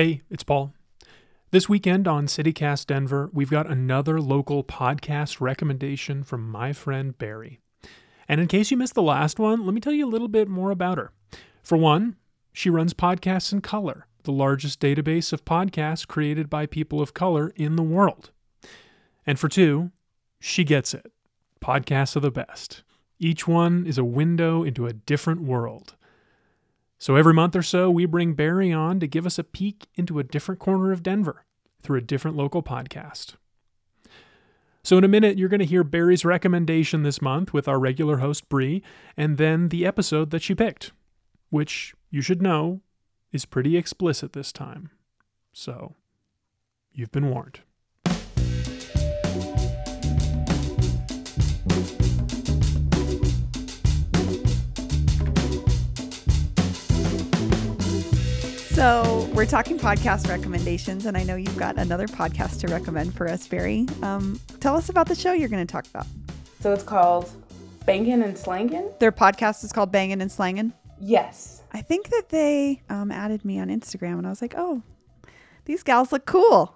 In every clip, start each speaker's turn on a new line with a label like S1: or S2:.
S1: Hey, it's Paul. This weekend on CityCast Denver, we've got another local podcast recommendation from my friend Barry. And in case you missed the last one, let me tell you a little bit more about her. For one, she runs Podcasts in Color, the largest database of podcasts created by people of color in the world. And for two, she gets it. Podcasts are the best. Each one is a window into a different world. So every month or so, we bring Barry on to give us a peek into a different corner of Denver through a different local podcast. So, in a minute, you're going to hear Barry's recommendation this month with our regular host, Bree, and then the episode that she picked, which you should know is pretty explicit this time. So, you've been warned.
S2: So we're talking podcast recommendations, and I know you've got another podcast to recommend for us, Barry. Um, tell us about the show you're going to talk about.
S3: So it's called Bangin' and Slangin'.
S2: Their podcast is called Bangin' and Slangin'.
S3: Yes.
S2: I think that they um, added me on Instagram, and I was like, oh, these gals look cool.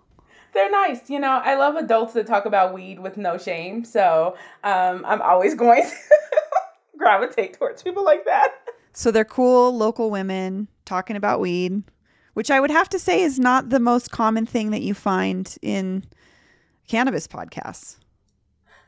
S3: They're nice. You know, I love adults that talk about weed with no shame. So um, I'm always going to gravitate towards people like that.
S2: So they're cool local women talking about weed which I would have to say is not the most common thing that you find in cannabis podcasts.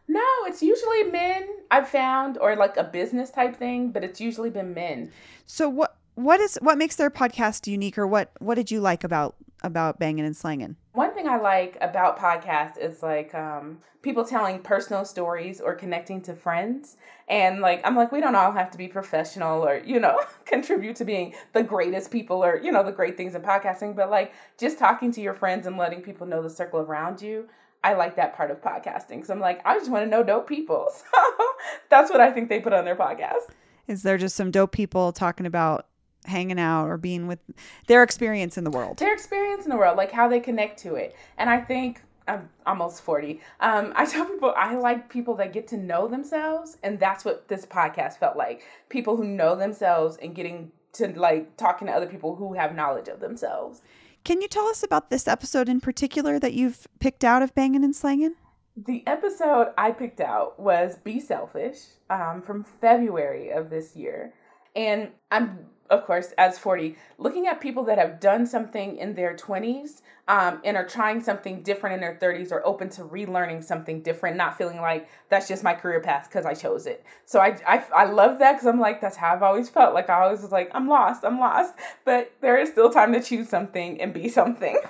S3: No, it's usually men I've found or like a business type thing, but it's usually been men.
S2: So what what is what makes their podcast unique or what what did you like about about banging and slanging?
S3: One thing I like about podcasts is like um, people telling personal stories or connecting to friends. And like, I'm like, we don't all have to be professional or, you know, contribute to being the greatest people or, you know, the great things in podcasting, but like just talking to your friends and letting people know the circle around you. I like that part of podcasting. So I'm like, I just want to know dope people. So that's what I think they put on their podcast.
S2: Is there just some dope people talking about hanging out or being with their experience in the world.
S3: Their experience in the world, like how they connect to it. And I think I'm almost 40. Um, I tell people I like people that get to know themselves. And that's what this podcast felt like. People who know themselves and getting to like talking to other people who have knowledge of themselves.
S2: Can you tell us about this episode in particular that you've picked out of Bangin' and Slangin'?
S3: The episode I picked out was Be Selfish um, from February of this year. And I'm of course, as 40, looking at people that have done something in their 20s um, and are trying something different in their 30s or open to relearning something different, not feeling like that's just my career path because I chose it. So I, I, I love that because I'm like, that's how I've always felt. Like I always was like, I'm lost, I'm lost. But there is still time to choose something and be something.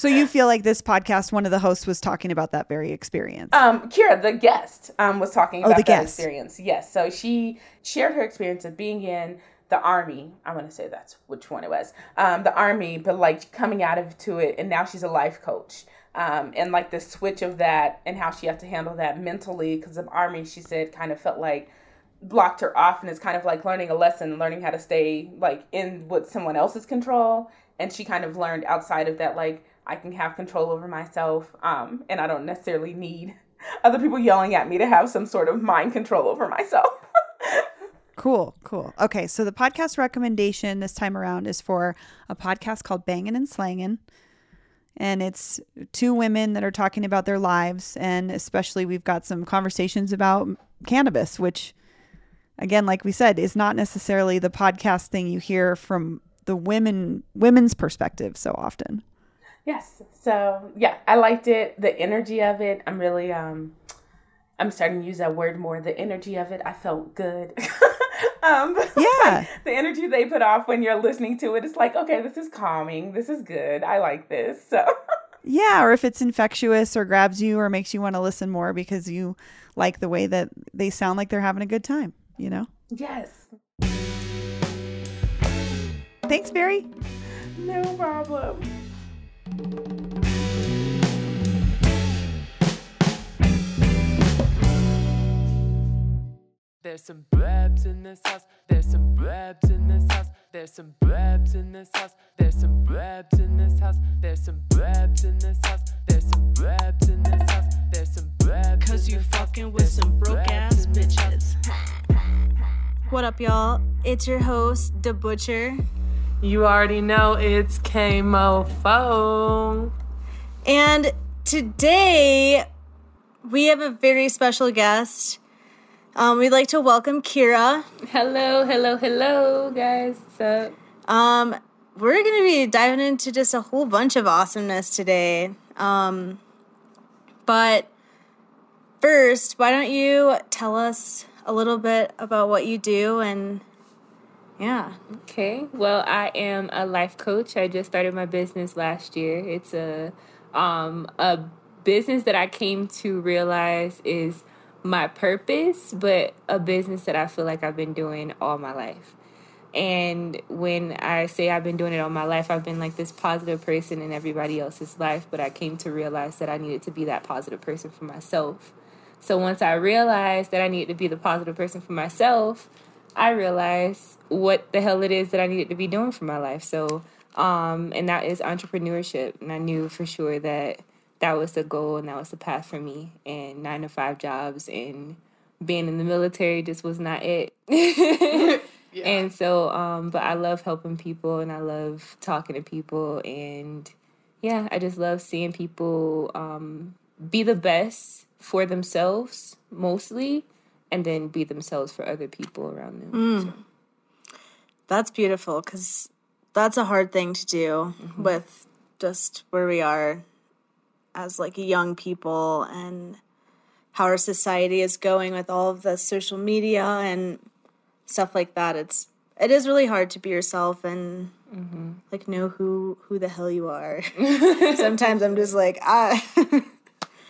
S2: So you feel like this podcast, one of the hosts was talking about that very experience.
S3: Um, Kira, the guest, um, was talking oh, about oh, that guest. experience. Yes. So she shared her experience of being in the army. I'm gonna say that's which one it was. Um, the army, but like coming out of to it, and now she's a life coach. Um, and like the switch of that and how she had to handle that mentally because the army, she said, kind of felt like blocked her off, and it's kind of like learning a lesson, learning how to stay like in with someone else's control. And she kind of learned outside of that, like I can have control over myself, um, and I don't necessarily need other people yelling at me to have some sort of mind control over myself.
S2: Cool, cool. Okay, so the podcast recommendation this time around is for a podcast called Bangin' and Slangin'. And it's two women that are talking about their lives. And especially, we've got some conversations about cannabis, which, again, like we said, is not necessarily the podcast thing you hear from the women women's perspective so often.
S3: Yes. So yeah, I liked it. The energy of it. I'm really um I'm starting to use that word more. The energy of it, I felt good. um, yeah. Like, the energy they put off when you're listening to it, it's like, okay, this is calming. This is good. I like this. So.
S2: yeah, or if it's infectious or grabs you or makes you want to listen more because you like the way that they sound like they're having a good time, you know?
S3: Yes.
S2: Thanks, Barry.
S3: No problem.
S4: There's some brebs in this house. There's some brebs in this house. There's some brebs in this house. There's some brebs in this house. There's some brebs in this house. There's some brebs in this house. There's some brebs.
S5: Cause you fucking with some broke ass bitches. What up, y'all? It's your host, The Butcher.
S3: You already know it's KMOFO.
S6: And today we have a very special guest. Um, we'd like to welcome Kira.
S7: Hello, hello, hello, guys. What's up?
S6: Um, we're going to be diving into just a whole bunch of awesomeness today. Um, but first, why don't you tell us a little bit about what you do and yeah.
S7: Okay. Well, I am a life coach. I just started my business last year. It's a um a business that I came to realize is my purpose, but a business that I feel like I've been doing all my life. And when I say I've been doing it all my life, I've been like this positive person in everybody else's life, but I came to realize that I needed to be that positive person for myself. So once I realized that I needed to be the positive person for myself, I realized what the hell it is that I needed to be doing for my life. So, um, and that is entrepreneurship. And I knew for sure that that was the goal and that was the path for me. And nine to five jobs and being in the military just was not it. yeah. And so, um, but I love helping people and I love talking to people. And yeah, I just love seeing people um, be the best for themselves mostly and then be themselves for other people around them.
S6: Mm. So. That's beautiful because that's a hard thing to do mm-hmm. with just where we are as like young people and how our society is going with all of the social media and stuff like that. It's it is really hard to be yourself and mm-hmm. like know who who the hell you are. Sometimes I'm just like I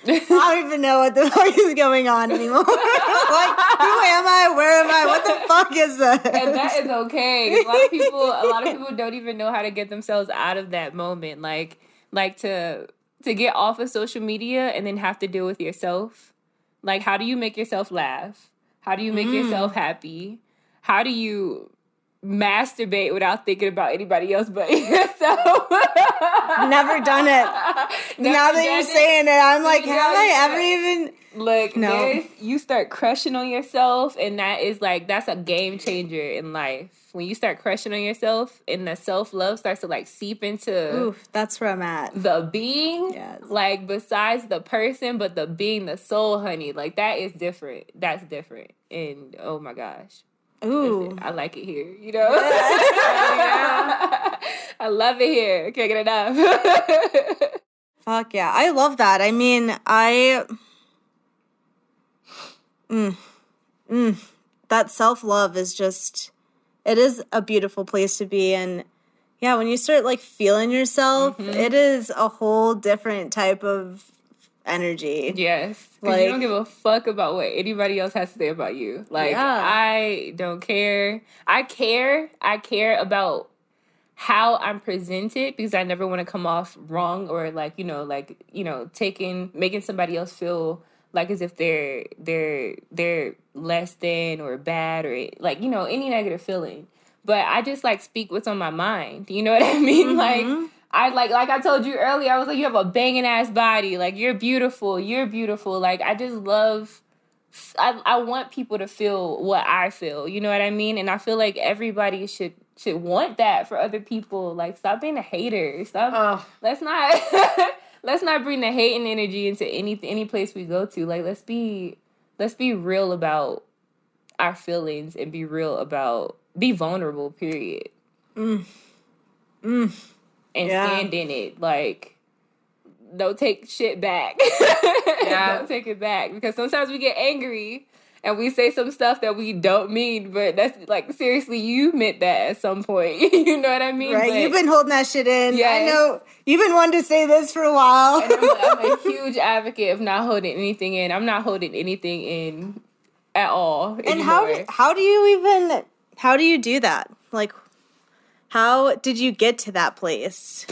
S6: I don't even know what the fuck is going on anymore. like, who am I? Where am I? What the fuck is that?
S7: And that is okay. A lot of people, a lot of people don't even know how to get themselves out of that moment. Like, like to to get off of social media and then have to deal with yourself. Like, how do you make yourself laugh? How do you make mm. yourself happy? How do you masturbate without thinking about anybody else but yourself.
S6: Never done it. Never now that you're it. saying it, I'm like, have I ever even?
S7: Look, no. You start crushing on yourself, and that is like that's a game changer in life. When you start crushing on yourself, and the self love starts to like seep into.
S6: Oof, that's where I'm at.
S7: The being, yes. like besides the person, but the being, the soul, honey, like that is different. That's different, and oh my gosh. Ooh. I like it here, you know? I love it here. Can't get enough.
S6: Fuck yeah. I love that. I mean, I. Mm, mm, that self love is just. It is a beautiful place to be. And yeah, when you start like feeling yourself, mm-hmm. it is a whole different type of energy.
S7: Yes. Like, you don't give a fuck about what anybody else has to say about you. Like yeah. I don't care. I care. I care about how I'm presented because I never want to come off wrong or like, you know, like, you know, taking making somebody else feel like as if they're they're they're less than or bad or like, you know, any negative feeling. But I just like speak what's on my mind. You know what I mean? Mm-hmm. Like I like like I told you earlier, I was like, you have a banging ass body. Like you're beautiful. You're beautiful. Like I just love I, I want people to feel what I feel. You know what I mean? And I feel like everybody should should want that for other people. Like stop being a hater. Stop oh. let's not let's not bring the hating energy into any any place we go to. Like let's be let's be real about our feelings and be real about be vulnerable, period. Mm. Mm and yeah. stand in it. Like, don't take shit back. yeah. Don't take it back. Because sometimes we get angry and we say some stuff that we don't mean, but that's like seriously, you meant that at some point. you know what I mean?
S6: Right. But, you've been holding that shit in. Yeah. I know you've been wanting to say this for a while.
S7: I'm, I'm, a huge advocate of not holding anything in. I'm not holding anything in at all.
S6: And anymore. how how do you even how do you do that? Like how did you get to that place?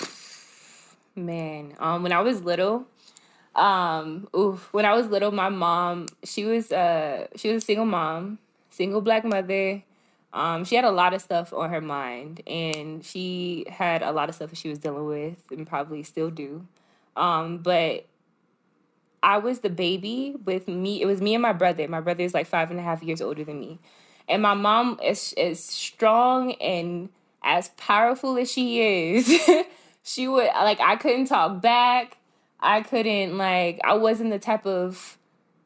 S7: Man, um, when I was little, um, oof, when I was little, my mom, she was uh she was a single mom, single black mother. Um, she had a lot of stuff on her mind and she had a lot of stuff that she was dealing with and probably still do. Um, but I was the baby with me. It was me and my brother. My brother is like five and a half years older than me. And my mom is is strong and as powerful as she is, she would like I couldn't talk back. I couldn't like I wasn't the type of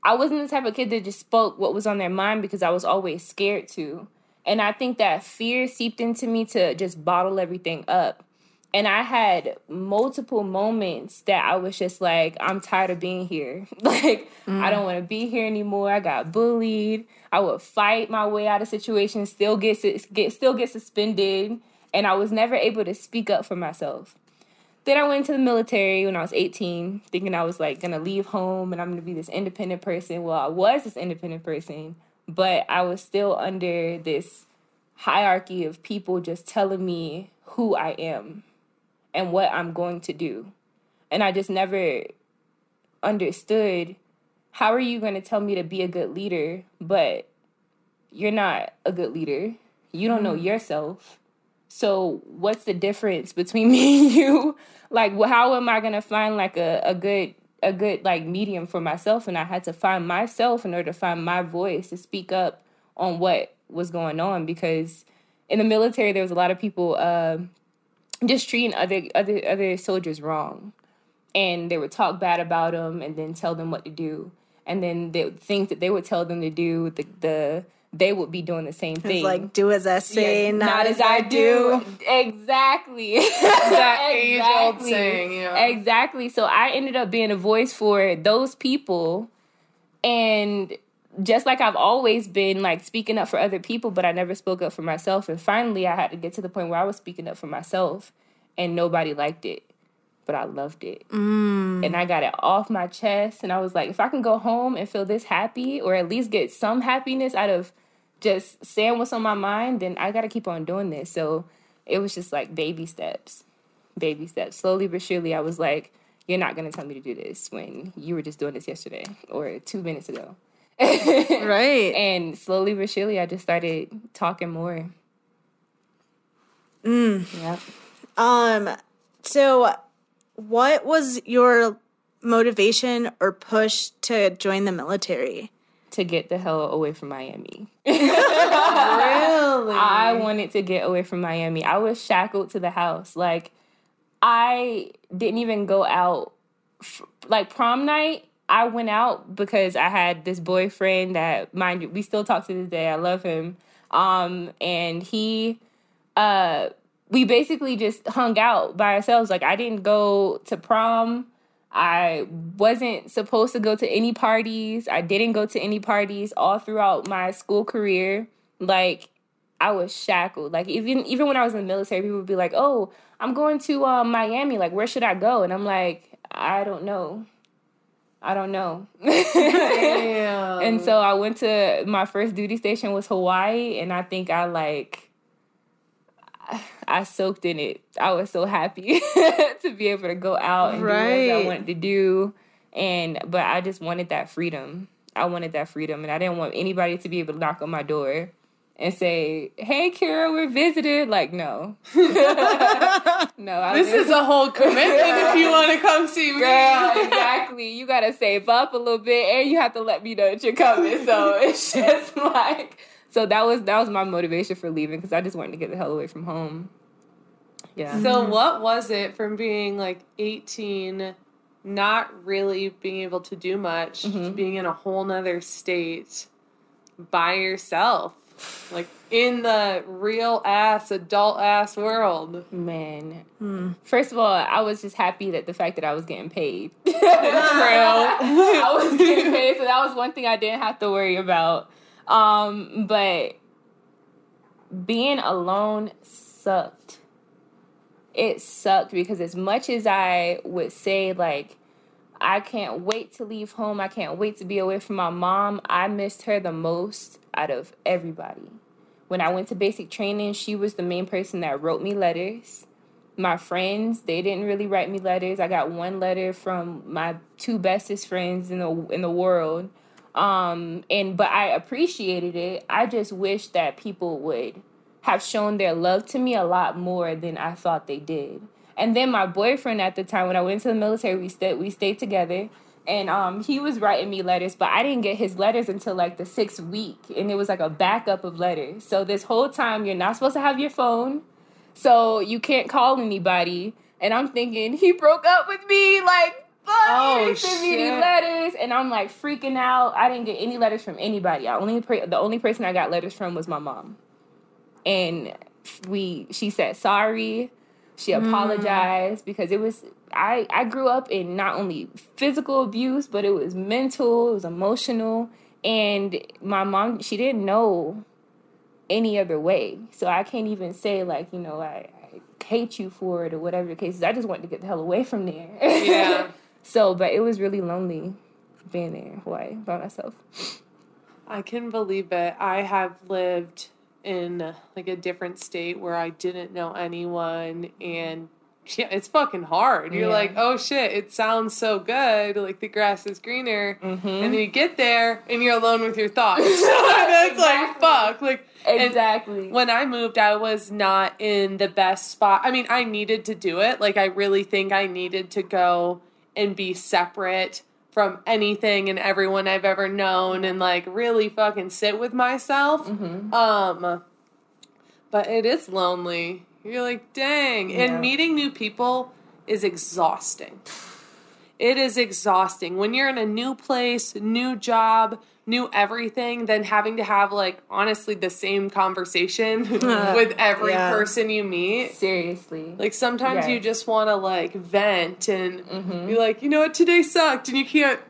S7: I wasn't the type of kid that just spoke what was on their mind because I was always scared to. And I think that fear seeped into me to just bottle everything up. And I had multiple moments that I was just like, I'm tired of being here. like, mm. I don't want to be here anymore. I got bullied. I would fight my way out of situations, still get, get still get suspended, and I was never able to speak up for myself. Then I went into the military when I was 18, thinking I was like gonna leave home and I'm gonna be this independent person. Well, I was this independent person, but I was still under this hierarchy of people just telling me who I am and what I'm going to do. And I just never understood how are you going to tell me to be a good leader, but you're not a good leader. You don't know mm-hmm. yourself. So what's the difference between me and you? Like how am I going to find like a, a good a good like medium for myself? And I had to find myself in order to find my voice to speak up on what was going on because in the military there was a lot of people uh, just treating other other other soldiers wrong, and they would talk bad about them and then tell them what to do, and then the things that they would tell them to do, the the they would be doing the same thing. It's
S6: like do as I say, yeah, not,
S7: not,
S6: as, I, do.
S7: do. Exactly. that age old saying, yeah. Exactly. So I ended up being a voice for those people and just like I've always been like speaking up for other people, but I never spoke up for myself. And finally, I had to get to the point where I was speaking up for myself, and nobody liked it, but I loved it. Mm. And I got it off my chest. And I was like, if I can go home and feel this happy, or at least get some happiness out of just saying what's on my mind, then I got to keep on doing this. So it was just like baby steps, baby steps. Slowly but surely, I was like, you're not going to tell me to do this when you were just doing this yesterday or two minutes ago.
S6: right.
S7: And slowly but surely, I just started talking more.
S6: Mm. Yep. Um. So, what was your motivation or push to join the military?
S7: To get the hell away from Miami. really? I wanted to get away from Miami. I was shackled to the house. Like, I didn't even go out. Like, prom night, I went out because I had this boyfriend that, mind you, we still talk to this day. I love him. Um, and he, uh, we basically just hung out by ourselves. Like I didn't go to prom. I wasn't supposed to go to any parties. I didn't go to any parties all throughout my school career. Like I was shackled. Like even even when I was in the military, people would be like, "Oh, I'm going to uh, Miami. Like, where should I go?" And I'm like, "I don't know. I don't know. and so I went to my first duty station was Hawaii, and I think I like I soaked in it. I was so happy to be able to go out and right. do what I wanted to do, and but I just wanted that freedom. I wanted that freedom, and I didn't want anybody to be able to knock on my door and say, "Hey, Kira, we're visited." Like, no,
S8: no. this is a whole commitment if you want to come see me.
S7: Girl, exactly. You gotta save up a little bit, and you have to let me know that you're coming. So it's just like, so that was that was my motivation for leaving because I just wanted to get the hell away from home.
S8: Yeah. So what was it from being like 18? Not really being able to do much, mm-hmm. being in a whole nother state by yourself like in the real ass adult ass world.
S7: Man, hmm. first of all, I was just happy that the fact that I was getting paid. True, I was getting paid, so that was one thing I didn't have to worry about. Um, but being alone sucked. It sucked because as much as I would say like. I can't wait to leave home. I can't wait to be away from my mom. I missed her the most out of everybody. When I went to basic training, she was the main person that wrote me letters. My friends, they didn't really write me letters. I got one letter from my two bestest friends in the in the world. Um and but I appreciated it. I just wish that people would have shown their love to me a lot more than I thought they did. And then my boyfriend at the time when I went to the military, we stayed we stayed together and um, he was writing me letters, but I didn't get his letters until like the sixth week, and it was like a backup of letters. So this whole time, you're not supposed to have your phone. So you can't call anybody. And I'm thinking he broke up with me. Like, oh, he sent me these letters, and I'm like freaking out. I didn't get any letters from anybody. I only the only person I got letters from was my mom, and we she said sorry. She mm. apologized mm. because it was I I grew up in not only physical abuse, but it was mental, it was emotional, and my mom she didn't know any other way. So I can't even say like, you know, I, I hate you for it or whatever the case is. I just wanted to get the hell away from there. Yeah. so, but it was really lonely being there in Hawaii by myself.
S8: I can believe it. I have lived in like a different state where I didn't know anyone and yeah, it's fucking hard. You're yeah. like, oh shit, it sounds so good. Like the grass is greener, mm-hmm. and then you get there and you're alone with your thoughts. That's exactly. like fuck. Like
S7: exactly.
S8: when I moved, I was not in the best spot. I mean, I needed to do it. Like I really think I needed to go and be separate from anything and everyone I've ever known, and like really fucking sit with myself. Mm-hmm. Um, but it is lonely you're like, dang. Yeah. And meeting new people is exhausting. It is exhausting. When you're in a new place, new job, new everything, then having to have like honestly the same conversation with every yeah. person you meet.
S7: Seriously.
S8: Like sometimes yes. you just want to like vent and mm-hmm. be like, you know what, today sucked, and you can't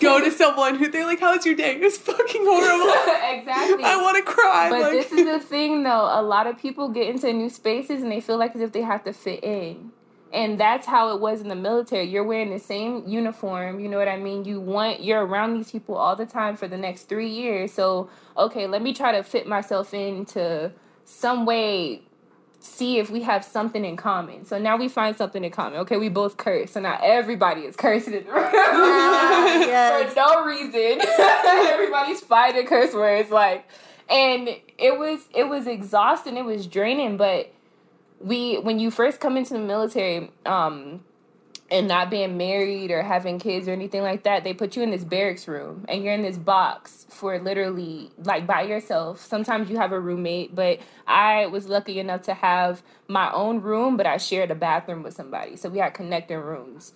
S8: go to someone who they're like, "How's your day?" It's fucking horrible.
S7: exactly.
S8: I want to cry.
S7: But like, this is the thing, though. A lot of people get into new spaces and they feel like as if they have to fit in and that's how it was in the military. You're wearing the same uniform you know what i mean? You want you're around these people all the time for the next three years. So okay let me try to fit myself into some way see if we have something in common. So now we find something in common. Okay we both curse. So now everybody is cursing in the room. Ah, yes. for no reason. Everybody's fighting curse words like and it was it was exhausting. It was draining but we when you first come into the military um and not being married or having kids or anything like that, they put you in this barracks room and you're in this box for literally like by yourself. Sometimes you have a roommate, but I was lucky enough to have my own room, but I shared a bathroom with somebody. So we had connecting rooms.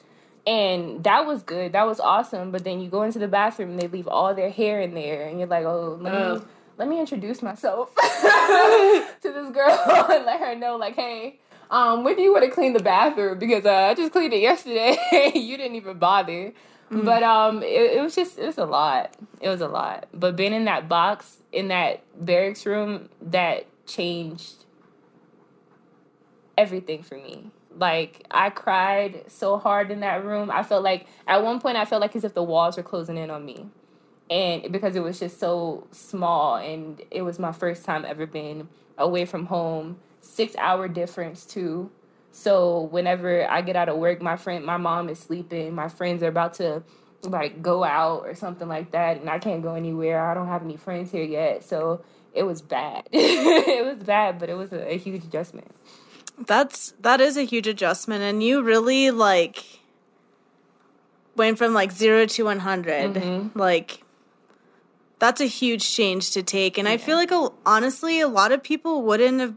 S7: And that was good. That was awesome. But then you go into the bathroom and they leave all their hair in there and you're like, oh, let me let me introduce myself to this girl and let her know, like, hey, um, when do you want to clean the bathroom? Because uh, I just cleaned it yesterday. you didn't even bother. Mm-hmm. But um, it, it was just it was a lot. It was a lot. But being in that box in that barracks room, that changed everything for me. Like I cried so hard in that room. I felt like at one point I felt like as if the walls were closing in on me and because it was just so small and it was my first time ever being away from home six hour difference too. So whenever i get out of work my friend my mom is sleeping my friends are about to like go out or something like that and i can't go anywhere i don't have any friends here yet so it was bad. It was bad but it was a, a huge adjustment.
S6: That's that is a huge adjustment and you really like went from like 0 to 100 mm-hmm. like that's a huge change to take. And yeah. I feel like, a, honestly, a lot of people wouldn't have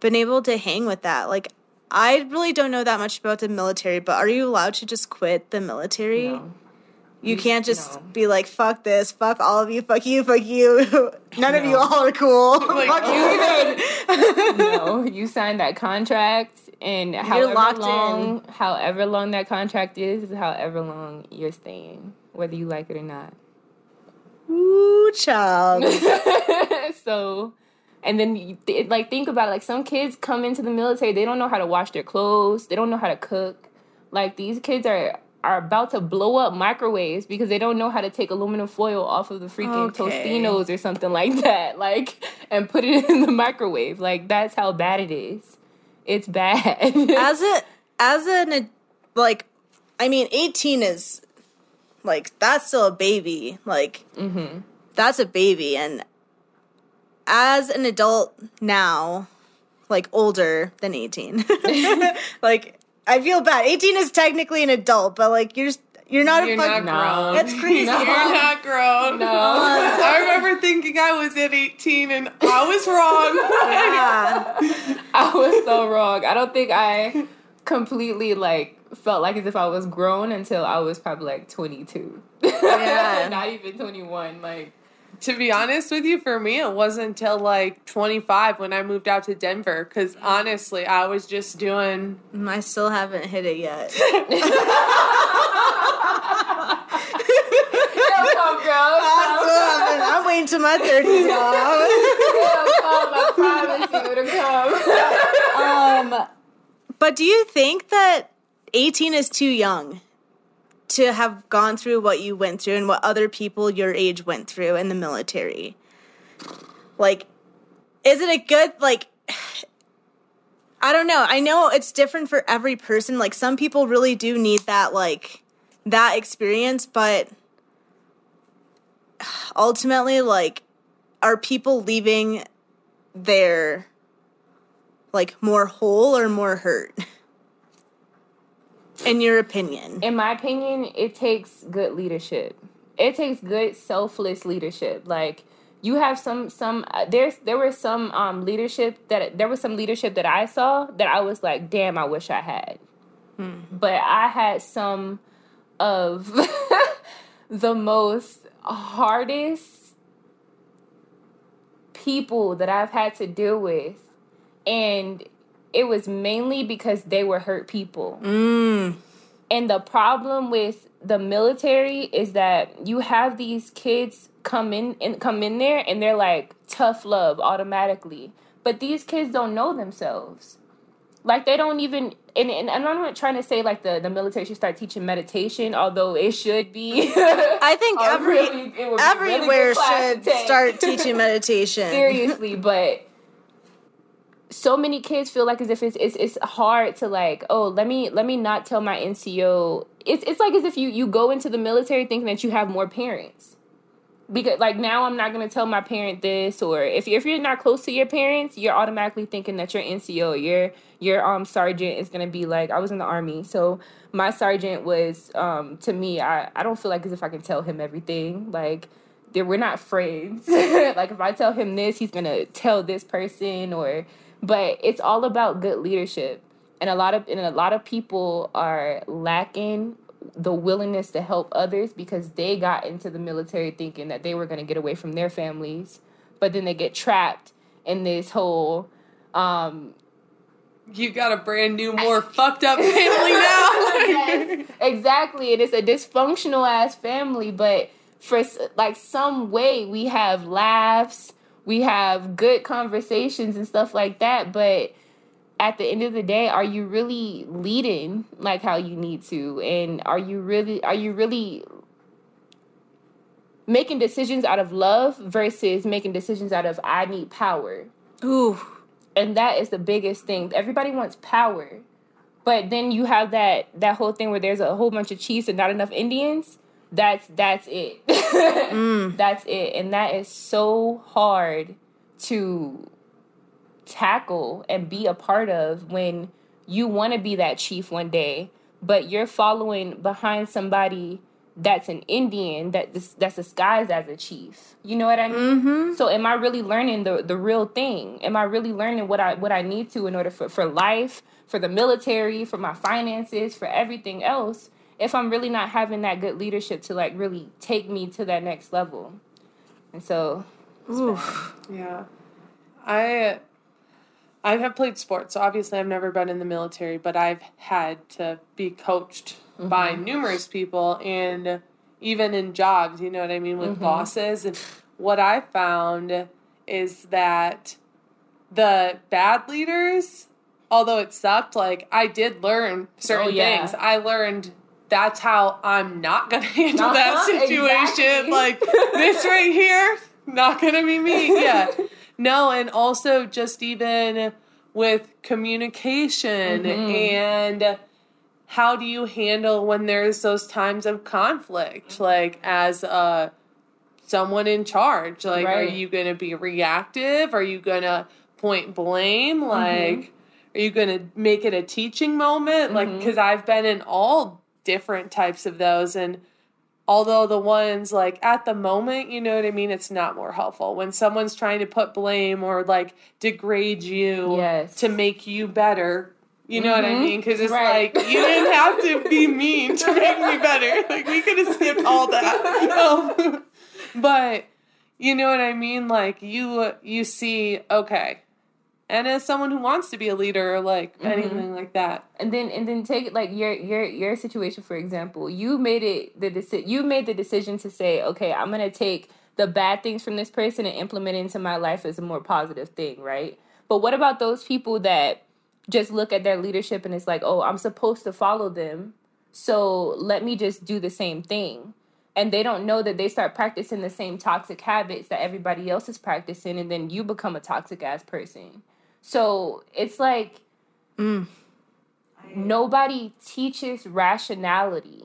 S6: been able to hang with that. Like, I really don't know that much about the military, but are you allowed to just quit the military? No. You can't just no. be like, fuck this, fuck all of you, fuck you, fuck you. None no. of you all are cool. like, fuck
S7: you oh. no, you signed that contract and you're however long in. however long that contract is, is however long you're staying, whether you like it or not.
S6: Ooh, child.
S7: so, and then you, like think about it, like some kids come into the military, they don't know how to wash their clothes, they don't know how to cook. Like these kids are are about to blow up microwaves because they don't know how to take aluminum foil off of the freaking okay. Tostinos or something like that, like and put it in the microwave. Like that's how bad it is. It's bad.
S6: as a as an like, I mean, eighteen is like that's still a baby. Like mm-hmm. that's a baby, and as an adult now, like older than eighteen, like I feel bad. Eighteen is technically an adult, but like you're you're not
S8: You're
S6: a fucking
S8: grown.
S6: That's crazy.
S8: No. You're not grown. No. I remember thinking I was at 18 and I was wrong.
S7: yeah. I was so so wrong. I don't think I completely like felt like as if I was grown until I was probably like 22. Yeah. Not even 21. Like,
S8: to be honest with you, for me, it wasn't until like 25 when I moved out to Denver. Because honestly, I was just doing.
S6: I still haven't hit it yet.
S7: come, girl.
S6: I I'm waiting till my 30s, y'all.
S7: Come. I promise you, it'll come.
S6: um, but do you think that 18 is too young to have gone through what you went through and what other people your age went through in the military? Like, is it a good, like, I don't know. I know it's different for every person. Like, some people really do need that, like, that experience, but ultimately, like, are people leaving there, like, more whole or more hurt? In your opinion?
S7: In my opinion, it takes good leadership. It takes good selfless leadership. Like you have some some uh, there's there was some um leadership that there was some leadership that I saw that I was like, damn, I wish I had. Hmm. But I had some of the most hardest people that I've had to deal with and it was mainly because they were hurt people. Mm. And the problem with the military is that you have these kids come in and come in there and they're like tough love automatically. But these kids don't know themselves. Like they don't even and, and, and I'm not trying to say like the, the military should start teaching meditation, although it should be.
S6: I think every really, everywhere really should start teaching meditation.
S7: Seriously, but so many kids feel like as if it's, it's it's hard to like oh let me let me not tell my NCO it's it's like as if you you go into the military thinking that you have more parents. Because like now I'm not gonna tell my parent this or if if you're not close to your parents you're automatically thinking that your NCO your your um sergeant is gonna be like I was in the army so my sergeant was um to me I I don't feel like as if I can tell him everything. Like we're not friends. Like if I tell him this he's gonna tell this person or but it's all about good leadership. And a lot of and a lot of people are lacking the willingness to help others because they got into the military thinking that they were going to get away from their families. But then they get trapped in this whole um
S8: you got a brand new more fucked up family now.
S7: Yes, exactly and it's a dysfunctional ass family but for like some way we have laughs we have good conversations and stuff like that but at the end of the day are you really leading like how you need to? And are you really are you really making decisions out of love versus making decisions out of i need power
S6: ooh.
S7: And that is the biggest thing. Everybody wants power but then you have that that whole thing where there's a whole bunch of chiefs and not enough indians that's that's it. mm. That's it. And that is so hard to tackle and be a part of when you want to be that chief one day, but you're following behind somebody that's an Indian that that's disguised as a chief. You know what I mean? Mm-hmm. So am I really learning the the real thing? Am I really learning what I what I need to in order for for life, for the military, for my finances, for everything else? If I'm really not having that good leadership to like really take me to that next level. And so,
S8: yeah, I I have played sports. So obviously, I've never been in the military, but I've had to be coached mm-hmm. by numerous people, and even in jobs. You know what I mean with mm-hmm. bosses. And what I found is that the bad leaders although it sucked, like I did learn certain oh, yeah. things. I learned that's how I'm not gonna handle uh-huh, that situation. Exactly. Like this right here, not gonna be me. Yeah. No, and also just even with communication mm-hmm. and how do you handle when there's those times of conflict like as a someone in charge like right. are you going to be reactive are you going to point blame mm-hmm. like mm-hmm. are you going to make it a teaching moment mm-hmm. like cuz I've been in all different types of those and Although the ones like at the moment, you know what I mean, it's not more helpful. When someone's trying to put blame or like degrade you
S7: yes.
S8: to make you better, you know mm-hmm. what I mm-hmm. mean? Because it's right. like you didn't have to be mean to make me better. Like we could have skipped all that. Um, but you know what I mean? Like you you see, okay, and as someone who wants to be a leader or like mm-hmm. anything like that.
S7: And then and then take like your your your situation for example. You made it the deci- you made the decision to say okay i'm gonna take the bad things from this person and implement it into my life as a more positive thing right? But what about those people that just look at their leadership and it's like oh i'm supposed to follow them so let me just do the same thing. And they don't know that they start practicing the same toxic habits that everybody else is practicing and then you become a toxic ass person so it's like mm. nobody teaches rationality.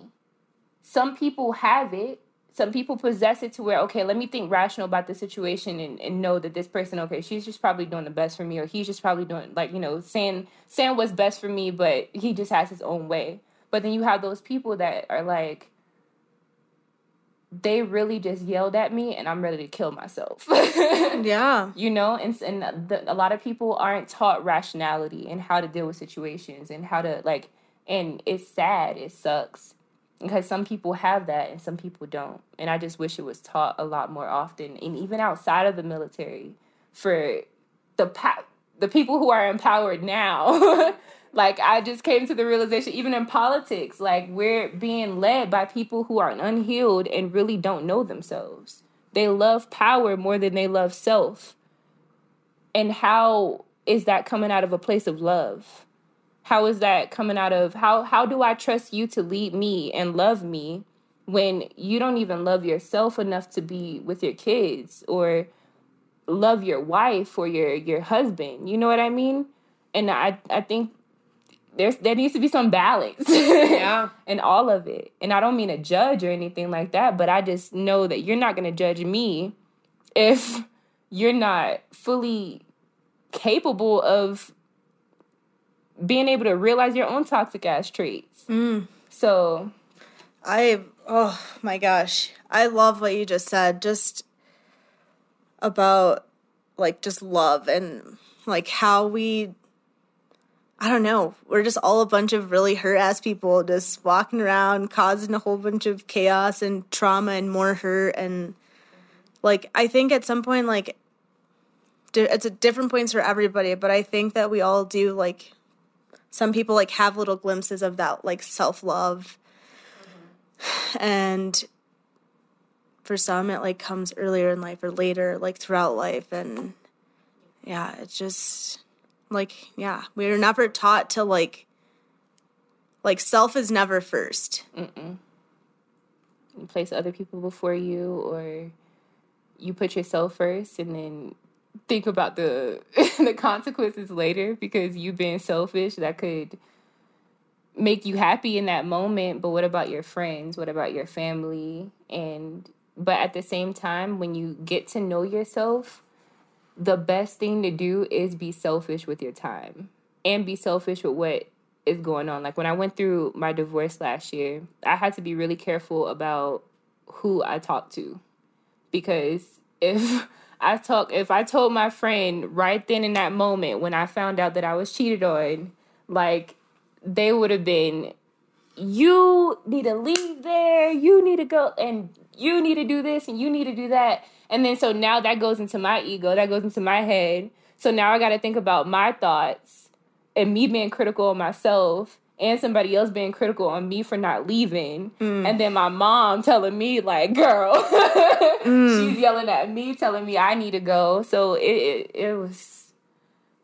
S7: Some people have it. Some people possess it to where, okay, let me think rational about the situation and, and know that this person, okay, she's just probably doing the best for me, or he's just probably doing like, you know, saying saying what's best for me, but he just has his own way. But then you have those people that are like, they really just yelled at me and I'm ready to kill myself.
S6: yeah.
S7: You know, and, and the, a lot of people aren't taught rationality and how to deal with situations and how to, like, and it's sad, it sucks because some people have that and some people don't. And I just wish it was taught a lot more often and even outside of the military for the pa- the people who are empowered now Like I just came to the realization, even in politics, like we're being led by people who are unhealed and really don't know themselves. They love power more than they love self. And how is that coming out of a place of love? How is that coming out of how how do I trust you to lead me and love me when you don't even love yourself enough to be with your kids or love your wife or your your husband? You know what I mean? And I I think there's there needs to be some balance.
S8: Yeah.
S7: In all of it. And i don't mean to judge or anything like that but i just know that you're not going to judge me if you're not fully capable of being able to realize your own toxic ass traits.
S6: Mm.
S7: so
S6: i oh my gosh. I love what you just said just about like just love and like how we I don't know. We're just all a bunch of really hurt ass people just walking around causing a whole bunch of chaos and trauma and more hurt and like I think at some point like it's at different points for everybody, but I think that we all do like some people like have little glimpses of that like self-love. Mm-hmm. And for some it like comes earlier in life or later like throughout life and yeah, it's just like, yeah, we are never taught to like, like self is never 1st
S7: You place other people before you, or you put yourself first, and then think about the the consequences later because you being selfish that could make you happy in that moment but what about your friends? What about your family? And but at the same time when you get to know yourself the best thing to do is be selfish with your time and be selfish with what is going on. Like when I went through my divorce last year, I had to be really careful about who I talked to because if I talk if I told my friend right then in that moment when I found out that I was cheated on, like they would have been you need to leave there, you need to go and you need to do this and you need to do that. And then so now that goes into my ego, that goes into my head. So now I got to think about my thoughts and me being critical of myself and somebody else being critical on me for not leaving. Mm. And then my mom telling me, like, girl, mm. she's yelling at me, telling me I need to go. So it, it, it was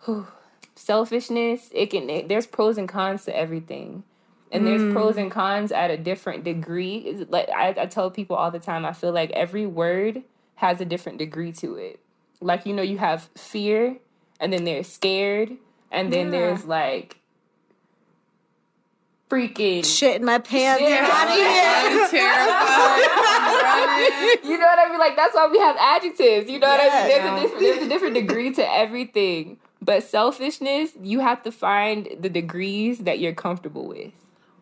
S7: whew, selfishness. It can, it, there's pros and cons to everything and there's mm. pros and cons at a different degree. Like I, I tell people all the time, I feel like every word has a different degree to it. Like you know, you have fear, and then they're scared, and then yeah. there's like freaking
S6: shit in my pants. Yeah, out of here.
S7: terrified. you know what I mean? Like that's why we have adjectives. You know yeah, what I mean? There's, no. a different, there's a different degree to everything. But selfishness, you have to find the degrees that you're comfortable with.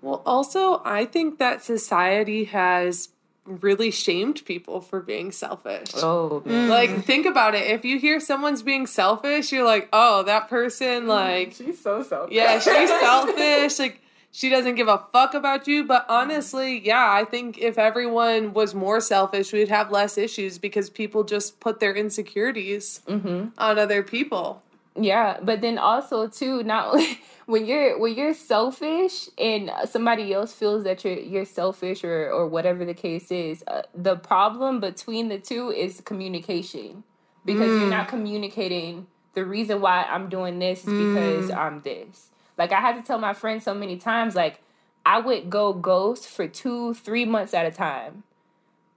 S8: Well, also, I think that society has really shamed people for being selfish.
S7: Oh, man.
S8: Like think about it. If you hear someone's being selfish, you're like, "Oh, that person like
S7: she's so selfish."
S8: Yeah, she's selfish. Like she doesn't give a fuck about you, but honestly, yeah, I think if everyone was more selfish, we'd have less issues because people just put their insecurities
S7: mm-hmm.
S8: on other people.
S7: Yeah, but then also too, not when you're when you're selfish and somebody else feels that you're you're selfish or or whatever the case is, uh, the problem between the two is communication because mm. you're not communicating. The reason why I'm doing this is because mm. I'm this. Like I had to tell my friends so many times, like I would go ghost for two, three months at a time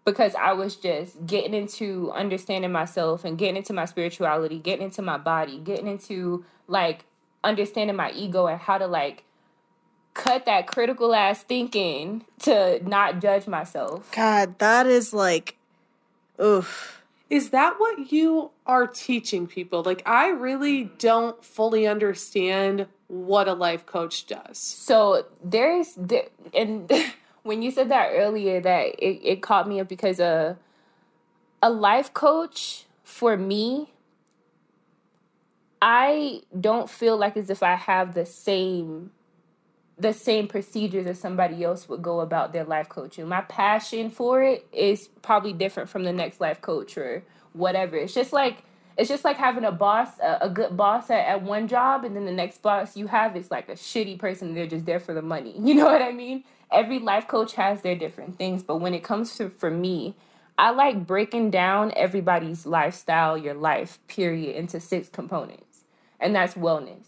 S7: because I was just getting into understanding myself and getting into my spirituality, getting into my body, getting into like understanding my ego and how to like cut that critical ass thinking to not judge myself.
S6: God, that is like oof.
S8: Is that what you are teaching people? Like I really don't fully understand what a life coach does.
S7: So there's there, and when you said that earlier, that it, it caught me up because a a life coach for me, I don't feel like as if I have the same the same procedures as somebody else would go about their life coaching. My passion for it is probably different from the next life coach or whatever. It's just like it's just like having a boss, a, a, good boss at, at one job, and then the next boss you have is like a shitty person. They're just there for the money. You know what I mean? Every life coach has their different things, but when it comes to for me, I like breaking down everybody's lifestyle, your life, period, into six components. And that's wellness.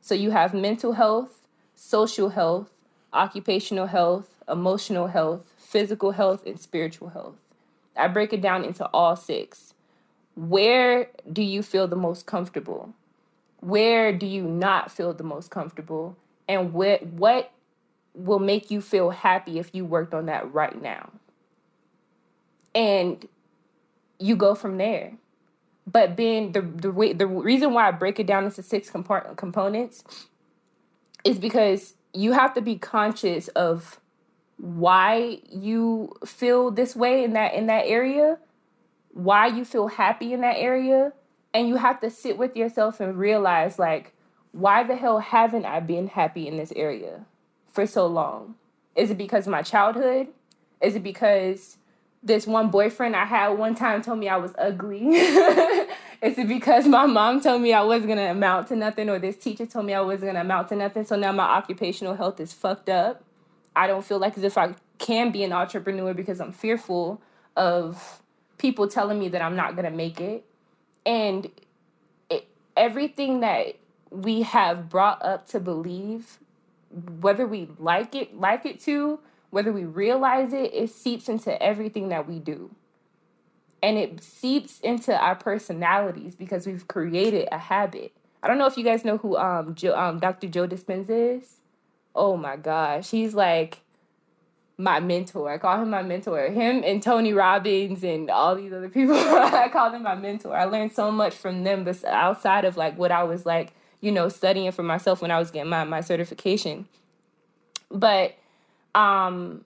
S7: So you have mental health, social health, occupational health, emotional health, physical health, and spiritual health. I break it down into all six. Where do you feel the most comfortable? Where do you not feel the most comfortable? And what what will make you feel happy if you worked on that right now. And you go from there. But being the the the reason why I break it down into six components is because you have to be conscious of why you feel this way in that in that area, why you feel happy in that area, and you have to sit with yourself and realize like why the hell haven't I been happy in this area? For so long? Is it because of my childhood? Is it because this one boyfriend I had one time told me I was ugly? Is it because my mom told me I wasn't gonna amount to nothing, or this teacher told me I wasn't gonna amount to nothing? So now my occupational health is fucked up. I don't feel like as if I can be an entrepreneur because I'm fearful of people telling me that I'm not gonna make it. And it, everything that we have brought up to believe whether we like it like it to whether we realize it it seeps into everything that we do. And it seeps into our personalities because we've created a habit. I don't know if you guys know who um, jo- um dr joe dispenza is. Oh my gosh he's like my mentor. I call him my mentor. Him and tony robbins and all these other people i call them my mentor. I learned so much from them but outside of like what i was like you know, studying for myself when I was getting my, my certification. But um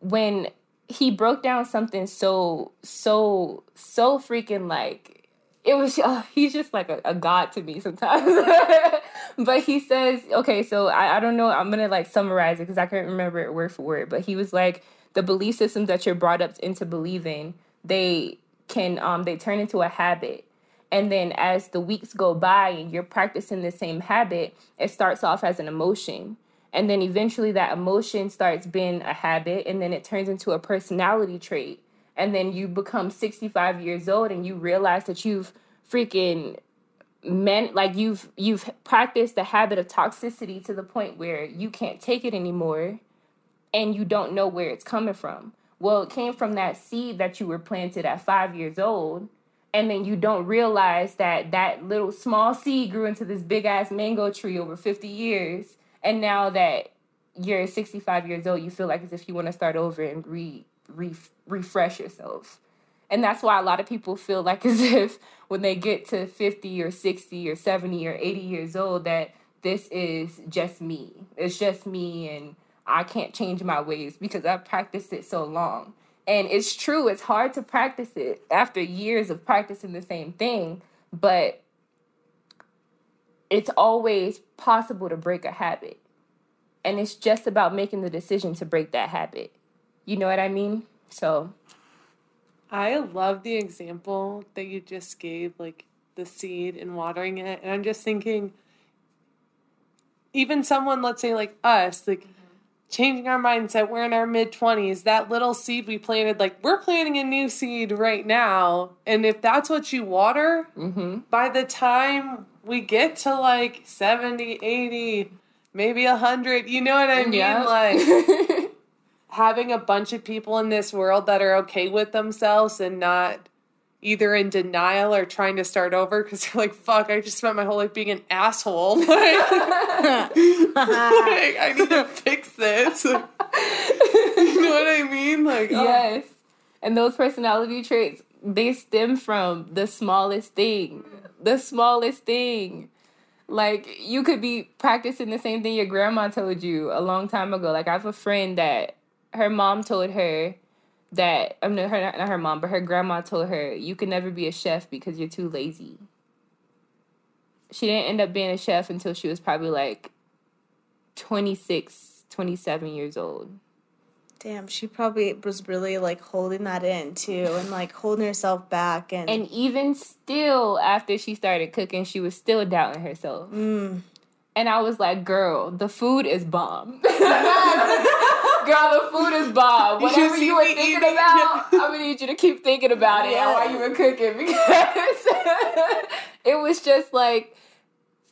S7: when he broke down something so so so freaking like it was uh, he's just like a, a, god to me sometimes. But he says okay so I, I don't know i'm gonna like summarize it because i can't remember it word for word. But he was like the belief systems that you're brought up into believing they can um they turn into a habit and then as the weeks go by and you're practicing the same habit, it starts off as an emotion. And then eventually that emotion starts being a habit and then it turns into a personality trait. And then you become 65 years old and you realize that you've freaking meant like you've you've practiced the habit of toxicity to the point where you can't take it anymore and you don't know where it's coming from. Well, it came from that seed that you were planted at 5 years old and then you don't realize that that little small seed grew into this big ass mango tree over 50 years. And now that you're 65 years old you feel like as if you want to start over and re, re refresh yourself. And that's why a lot of people feel like as if when they get to 50 or 60 or 70 or 80 years old that this is just me. It's just me and i can't change my ways because i've practiced it so long And it's true, it's hard to practice it after years of practicing the same thing, but it's always possible to break a habit. And it's just about making the decision to break that habit. You know what I mean? So
S8: I love the example that you just gave, like the seed and watering it. And I'm just thinking, even someone, let's say like us, like changing our mindset, we're in our mid 20s, that little seed we planted, like we're planting a new seed right now. And if that's what you water, mm-hmm. by the time we get to like 70, 80, maybe 100, you know what I mean? Yeah. Like having a bunch of people in this world that are okay with themselves and not either in denial or trying to start over because they're like, fuck, I just spent my whole life being an asshole. Like, like I need to fix this. you know what I mean? Like,
S7: oh. yes. And those personality traits, they stem from the smallest thing. The smallest thing. Like, you could be practicing the same thing your grandma told you a long time ago. Like, I have a friend that her mom told her, that I mean, her not her mom, but her grandma told her you can never be a chef because you're too lazy. She didn't end up being a chef until she was probably like 26, 27 years old.
S6: Damn, she probably was really like holding that in too and like holding herself back and
S7: And even still after she started cooking, she was still doubting herself. Mm. And I was like, "Girl, the food is bomb." Girl, the food is bomb. Whatever you, you were thinking about, I'm gonna need you to keep thinking about it yeah. while you were cooking because it was just like,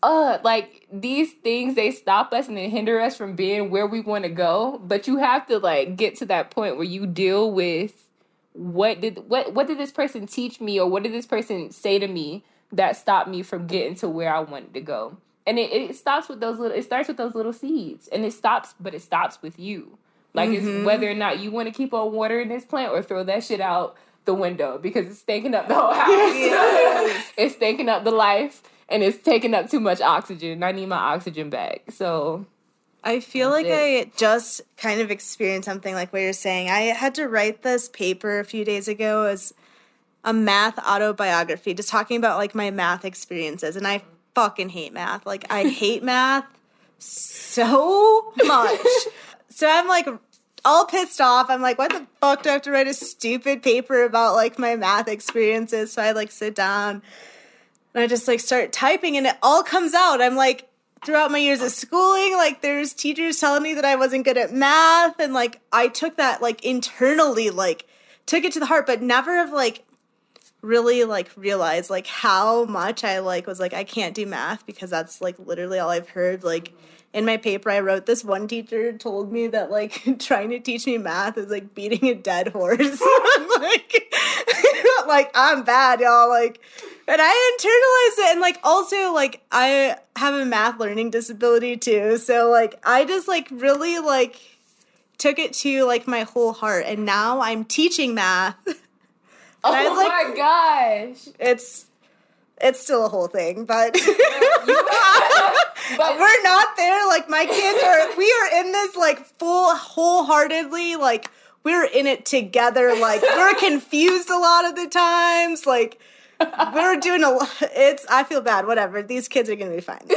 S7: uh, like these things they stop us and they hinder us from being where we want to go. But you have to like get to that point where you deal with what did what what did this person teach me or what did this person say to me that stopped me from getting to where I wanted to go. And it, it stops with those little it starts with those little seeds and it stops but it stops with you like mm-hmm. it's whether or not you want to keep on watering this plant or throw that shit out the window because it's stinking up the whole house. Yes. it's stinking up the life and it's taking up too much oxygen. I need my oxygen back. So
S6: I feel like it. I just kind of experienced something like what you're saying. I had to write this paper a few days ago as a math autobiography, just talking about like my math experiences. And I fucking hate math. Like I hate math so much. So I'm like all pissed off. I'm like, what the fuck do I have to write a stupid paper about like my math experiences? So I like sit down and I just like start typing and it all comes out. I'm like, throughout my years of schooling, like there's teachers telling me that I wasn't good at math. And like I took that like internally, like took it to the heart, but never have like really like realized like how much I like was like I can't do math because that's like literally all I've heard like in my paper I wrote this one teacher told me that like trying to teach me math is like beating a dead horse. like like I'm bad, y'all. Like and I internalized it and like also like I have a math learning disability too. So like I just like really like took it to like my whole heart and now I'm teaching math.
S7: oh like, my gosh.
S6: It's it's still a whole thing, but but we're not there. Like my kids are, we are in this like full, wholeheartedly, like we're in it together. Like we're confused a lot of the times. Like we're doing a lot. It's I feel bad. Whatever. These kids are gonna be fine. but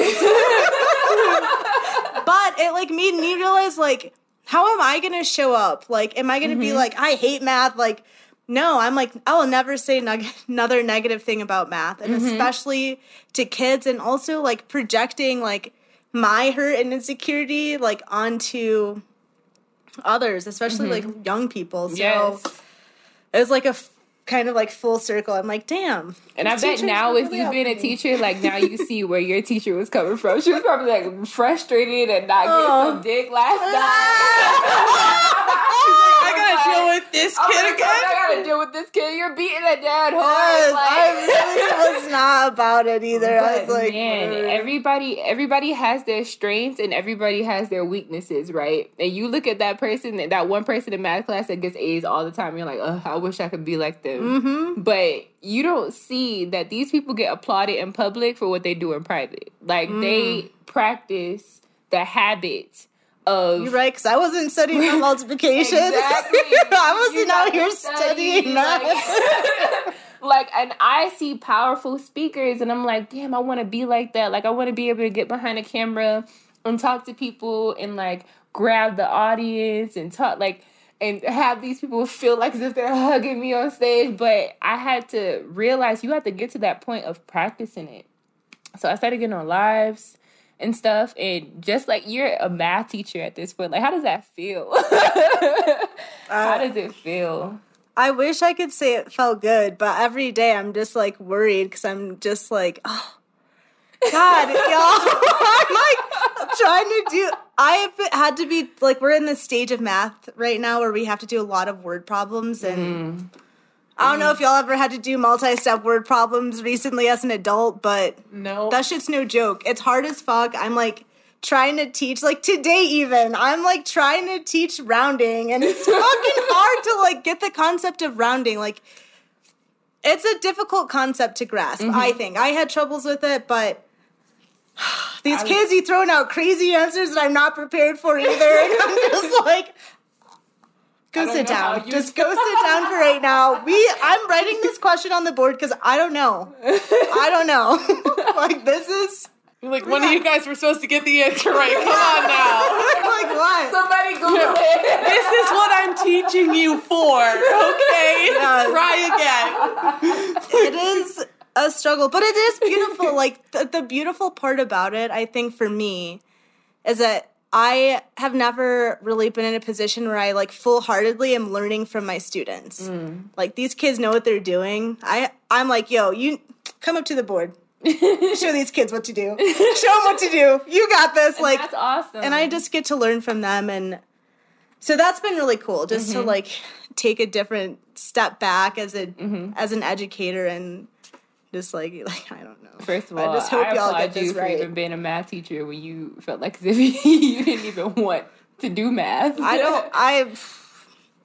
S6: it like made me realize like how am I gonna show up? Like, am I gonna mm-hmm. be like I hate math? Like no, I'm like, I will never say neg- another negative thing about math, and mm-hmm. especially to kids, and also like projecting like my hurt and insecurity like onto others, especially mm-hmm. like young people. So yes. it was like a f- kind of like full circle. I'm like, damn.
S7: And I bet now, if you've been a teacher, like now you see where your teacher was coming from. She was probably like frustrated and not getting oh. some dick last night.
S6: deal with this oh kid again.
S7: I gotta deal with this kid. You're beating a dead horse. Yes,
S6: like. I really was not about it either. But I was like,
S7: man, everybody, everybody has their strengths and everybody has their weaknesses, right? And you look at that person, that one person in math class that gets A's all the time. You're like, oh, I wish I could be like them. Mm-hmm. But you don't see that these people get applauded in public for what they do in private. Like mm. they practice the habit of
S6: You're right, because I wasn't studying multiplication. Exactly. I wasn't out here studying that.
S7: Like, like, and I see powerful speakers, and I'm like, damn, I want to be like that. Like, I want to be able to get behind a camera and talk to people and like grab the audience and talk like and have these people feel like as if they're hugging me on stage. But I had to realize you have to get to that point of practicing it. So I started getting on lives and stuff. And just like you're a math teacher at this point, like how does that feel? how does it feel?
S6: I wish I could say it felt good, but every day I'm just like worried because I'm just like, oh, God, y'all. I'm like trying to do. I have had to be like we're in this stage of math right now where we have to do a lot of word problems and. Mm. I don't know if y'all ever had to do multi-step word problems recently as an adult, but
S8: no,
S6: that shit's no joke. It's hard as fuck. I'm like trying to teach, like today even, I'm like trying to teach rounding, and it's fucking hard to like get the concept of rounding. Like, it's a difficult concept to grasp. Mm-hmm. I think I had troubles with it, but these kids, you throwing out crazy answers that I'm not prepared for either. And I'm just like, go sit down. Just go sit down for right now. We, I'm writing this question on the board because I don't know. I don't know. like this is.
S8: Like one of you guys were supposed to get the answer right. Come on now.
S6: like what?
S7: Somebody Google yeah. it.
S8: This is what I'm teaching you for. Okay, yeah. try
S6: again. It is a struggle, but it is beautiful. like the, the beautiful part about it, I think for me, is that I have never really been in a position where I like full heartedly am learning from my students. Mm. Like these kids know what they're doing. I I'm like, yo, you come up to the board. Show these kids what to do. Show them what to do. You got this.
S7: And
S6: like
S7: that's awesome.
S6: And I just get to learn from them and so that's been really cool just mm-hmm. to like take a different step back as a mm-hmm. as an educator and just like like I don't know.
S7: First of all, I just hope I y'all get this you right. For even being a math teacher when you felt like as if you didn't even want to do math.
S6: I don't. I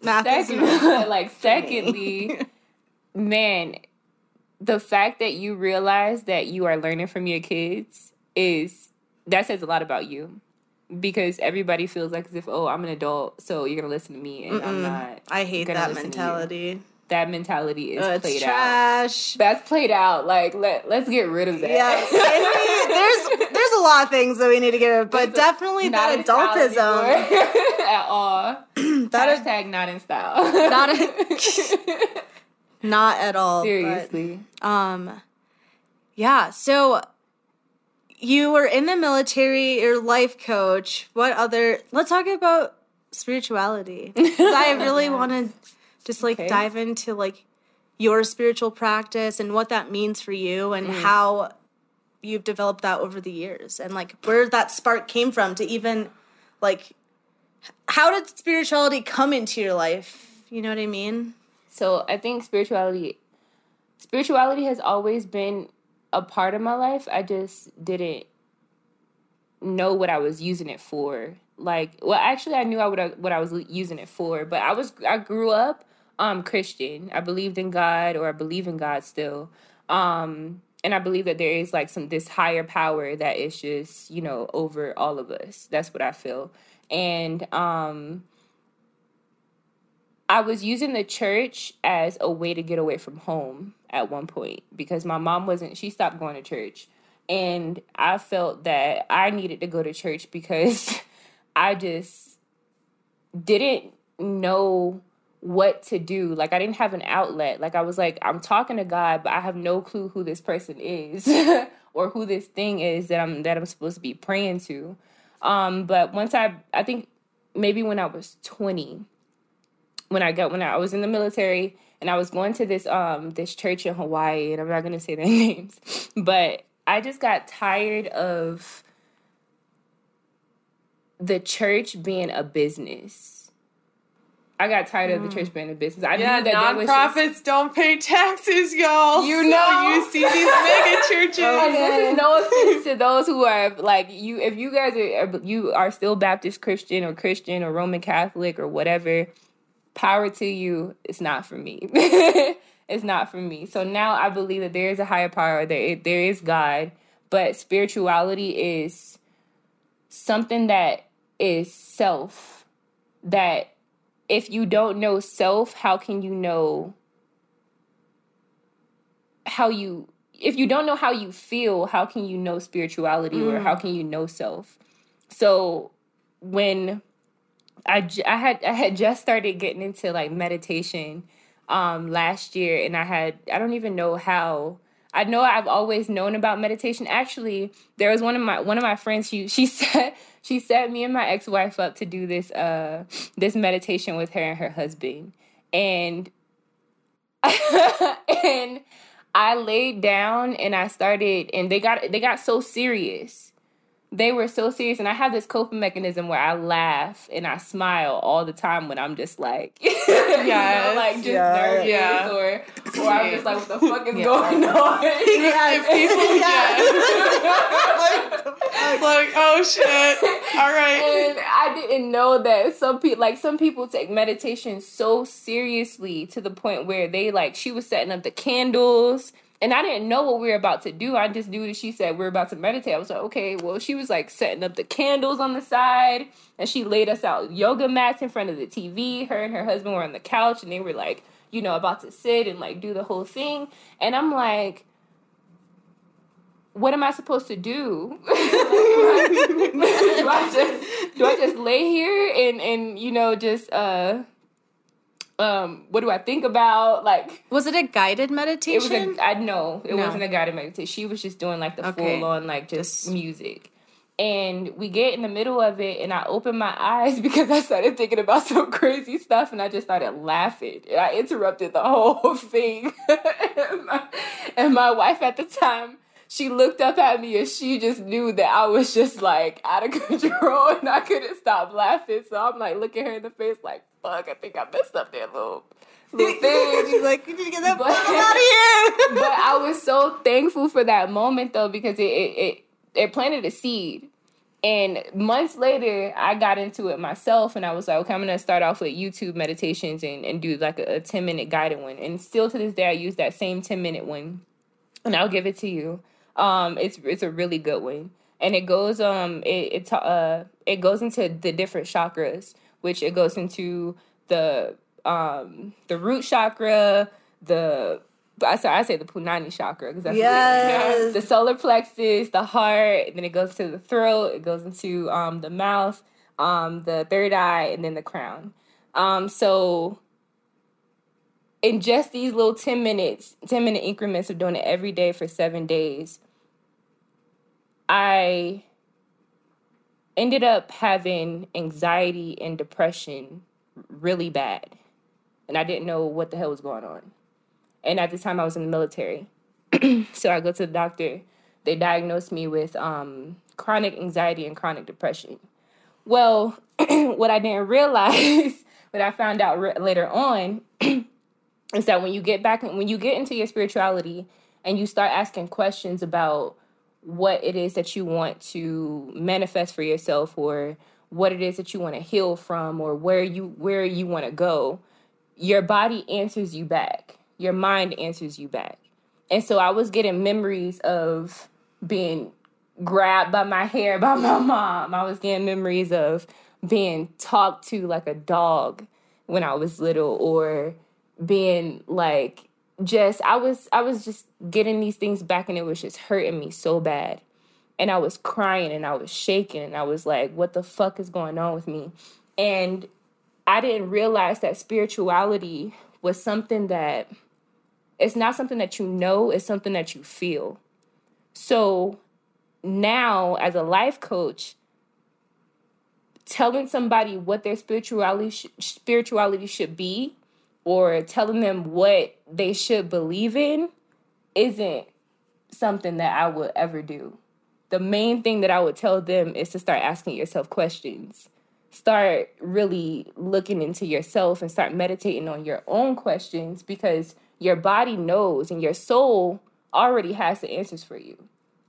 S6: math
S7: secondly, like secondly, man, the fact that you realize that you are learning from your kids is that says a lot about you because everybody feels like as if oh I'm an adult so you're gonna listen to me and Mm-mm. I'm not.
S6: I hate that mentality
S7: that mentality is
S6: uh,
S7: played
S6: trash.
S7: out. That's played out. Like let let's get rid of that.
S6: Yeah, there's there's a lot of things that we need to get rid of, but definitely that adultism
S7: at all. that Hashtag is, not in style.
S6: Not a, not at all.
S7: Seriously.
S6: But, um, yeah. So you were in the military. Your life coach. What other? Let's talk about spirituality. I really wanted just like okay. dive into like your spiritual practice and what that means for you and mm. how you've developed that over the years and like where that spark came from to even like how did spirituality come into your life you know what i mean
S7: so i think spirituality spirituality has always been a part of my life i just didn't know what i was using it for like well actually i knew i would what i was using it for but i was i grew up um Christian. I believed in God or I believe in God still. Um and I believe that there is like some this higher power that is just, you know, over all of us. That's what I feel. And um I was using the church as a way to get away from home at one point because my mom wasn't she stopped going to church. And I felt that I needed to go to church because I just didn't know what to do. Like I didn't have an outlet. Like I was like, I'm talking to God, but I have no clue who this person is or who this thing is that I'm that I'm supposed to be praying to. Um, but once I I think maybe when I was 20, when I got when I was in the military and I was going to this um this church in Hawaii, and I'm not gonna say their names, but I just got tired of the church being a business I got tired of the mm. church being a business. I
S8: yeah, knew that nonprofits just, don't pay taxes, y'all. You know, you see these mega churches.
S7: This is no offense to those who are like you. If you guys are you are still Baptist Christian or Christian or Roman Catholic or whatever, power to you. It's not for me. it's not for me. So now I believe that there is a higher power. There there is God, but spirituality is something that is self. That if you don't know self, how can you know how you if you don't know how you feel, how can you know spirituality mm. or how can you know self? So when I, I had I had just started getting into like meditation um last year and I had I don't even know how I know I've always known about meditation. Actually, there was one of my one of my friends she she said she set me and my ex-wife up to do this uh this meditation with her and her husband. And and I laid down and I started and they got they got so serious they were so serious and i have this coping mechanism where i laugh and i smile all the time when i'm just like yeah you know, like just yeah. nervous yeah. or or i'm just like what the fuck is yeah. going on yeah, people yeah.
S8: like oh shit all right
S7: and i didn't know that some people like some people take meditation so seriously to the point where they like she was setting up the candles and I didn't know what we were about to do. I just knew that she said we are about to meditate. I was like, okay, well, she was like setting up the candles on the side and she laid us out yoga mats in front of the TV. Her and her husband were on the couch and they were like, you know, about to sit and like do the whole thing. And I'm like, what am I supposed to do? do, I just, do I just lay here and, and you know, just, uh, um, what do I think about? Like,
S6: was it a guided meditation?
S7: It was a, I know it no. wasn't a guided meditation. She was just doing like the okay. full on like just, just music. And we get in the middle of it, and I open my eyes because I started thinking about some crazy stuff, and I just started laughing. And I interrupted the whole thing. and, my, and my wife at the time, she looked up at me and she just knew that I was just like out of control and I couldn't stop laughing. So I'm like looking her in the face like, fuck, I think I messed up that little little thing.
S6: She's like, you need to get that but, out of
S7: here. but I was so thankful for that moment though because it it it, it planted a seed. And months later, I got into it myself and I was like, okay, I'm going to start off with YouTube meditations and, and do like a, a 10 minute guided one. And still to this day, I use that same 10 minute one. And I'll give it to you. Um, it's, it's a really good one. And it goes, um, it, it, uh, it goes into the different chakras which it goes into the um the root chakra, the I say I say the punani chakra because that's yes. the solar plexus, the heart, and then it goes to the throat, it goes into um the mouth, um the third eye, and then the crown. Um so in just these little 10 minutes, 10 minute increments of doing it every day for 7 days, I ended up having anxiety and depression really bad. And I didn't know what the hell was going on. And at the time, I was in the military. so I go to the doctor. They diagnosed me with um, chronic anxiety and chronic depression. Well, what I didn't realize, what I found out re- later on, is that when you get back, when you get into your spirituality and you start asking questions about what it is that you want to manifest for yourself or what it is that you want to heal from or where you where you want to go your body answers you back. Your mind answers you back. And so i was getting memories of being grabbed by my hair by my mom. I was getting memories of being talked to like a dog when i was little or being like just I was I was just getting these things back and it was just hurting me so bad. And I was crying and I was shaking and I was like, what the fuck is going on with me? And I didn't realize that spirituality was something that it's not something that you know, it's something that you feel. So now as a life coach, telling somebody what their spirituality sh- spirituality should be or telling them what they should believe in isn't something that I would ever do. The main thing that I would tell them is to start asking yourself questions. Start really looking into yourself and start meditating on your own questions because your body knows and your soul already has the answers for you.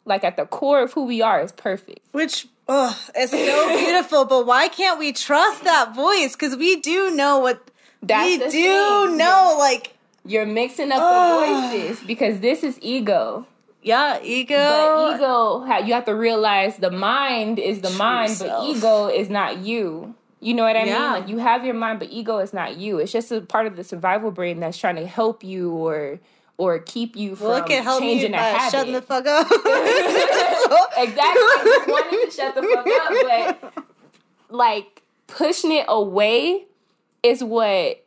S7: Like at the core of who we are is perfect.
S6: Which oh, it's so beautiful, but why can't we trust that voice? Because we do know what that's we do thing. know, like
S7: you're mixing up uh, the voices because this is ego.
S6: Yeah, ego.
S7: But ego, you have to realize the mind is the mind, but ego is not you. You know what I yeah. mean? Like you have your mind, but ego is not you. It's just a part of the survival brain that's trying to help you or or keep you from well, it help changing a habit.
S6: Shutting the fuck up.
S7: exactly. I wanted to shut the fuck up, but like pushing it away is what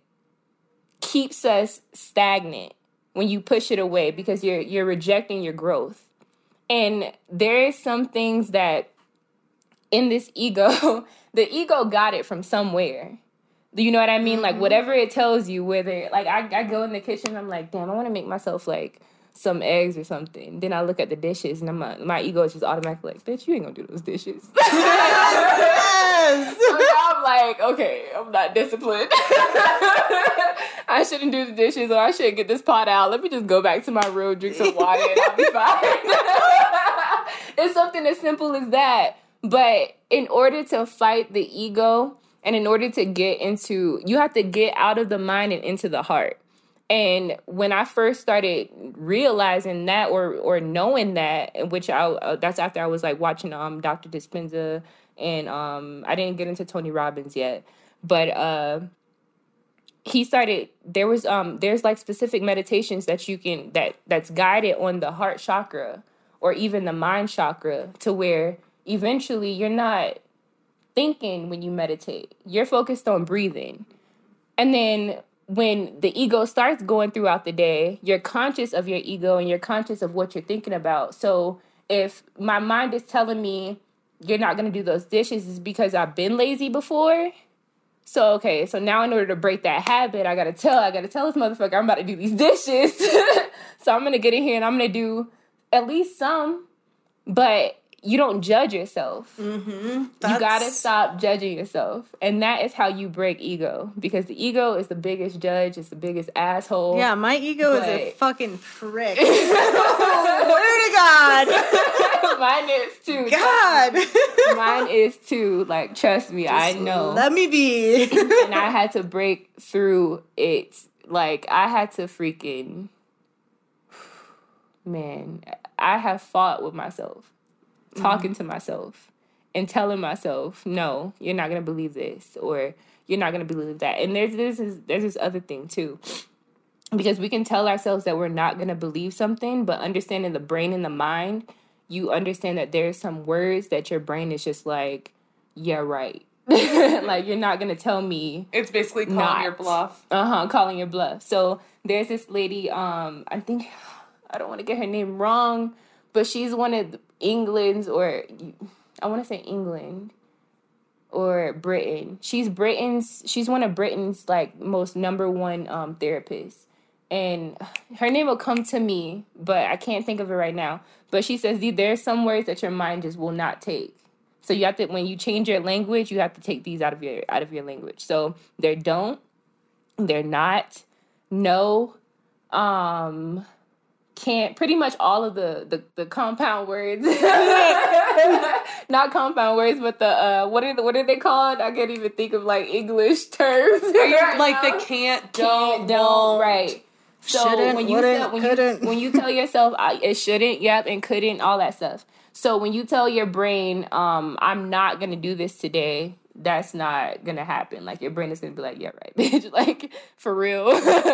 S7: keeps us stagnant when you push it away because you're you're rejecting your growth. And there is some things that in this ego, the ego got it from somewhere. Do you know what I mean? Mm-hmm. Like whatever it tells you, whether like I, I go in the kitchen, I'm like, damn, I want to make myself like some eggs or something. Then I look at the dishes and I'm like, my ego is just automatically like, bitch, you ain't gonna do those dishes. yes. so I'm like, okay, I'm not disciplined. I shouldn't do the dishes or I shouldn't get this pot out. Let me just go back to my room, drink some water, and I'll be fine. it's something as simple as that. But in order to fight the ego and in order to get into, you have to get out of the mind and into the heart. And when I first started realizing that or or knowing that, which I uh, that's after I was like watching um Dr. Dispenza and um I didn't get into Tony Robbins yet, but uh he started there was um there's like specific meditations that you can that that's guided on the heart chakra or even the mind chakra to where eventually you're not thinking when you meditate. You're focused on breathing. And then when the ego starts going throughout the day, you're conscious of your ego and you're conscious of what you're thinking about. So if my mind is telling me you're not going to do those dishes is because I've been lazy before. So okay, so now in order to break that habit, I got to tell I got to tell this motherfucker I'm about to do these dishes. so I'm to get in here and I'm to do at least some. But you don't judge yourself. Mm-hmm. You gotta stop judging yourself, and that is how you break ego. Because the ego is the biggest judge, it's the biggest asshole.
S6: Yeah, my ego but... is a fucking prick. Word to God.
S7: Mine is too.
S6: God.
S7: Mine is too. Like, trust me, Just I know.
S6: Let me be.
S7: and I had to break through it. Like, I had to freaking. Man, I have fought with myself talking mm-hmm. to myself and telling myself, no, you're not gonna believe this, or you're not gonna believe that. And there's this is there's this other thing too. Because we can tell ourselves that we're not gonna believe something, but understanding the brain and the mind, you understand that there's some words that your brain is just like, yeah, right. like you're not gonna tell me
S8: it's basically calling not. your bluff
S7: uh-huh calling your bluff so there's this lady um i think i don't want to get her name wrong but she's one of England's or I want to say England or Britain. She's Britain's. She's one of Britain's like most number one um, therapists, and her name will come to me, but I can't think of it right now. But she says there's some words that your mind just will not take. So you have to when you change your language, you have to take these out of your out of your language. So they're don't, they're not, no, um, can't pretty much all of the the, the compound words. Not compound words but the uh what are the, what are they called? I can't even think of like english terms.
S8: Like the can't don't, don't
S7: right. So shouldn't, when you tell, when couldn't. you when you tell yourself I, it shouldn't yep and couldn't all that stuff. So when you tell your brain um i'm not gonna do this today that's not gonna happen. Like your brain is gonna be like, yeah, right, bitch. Like for real,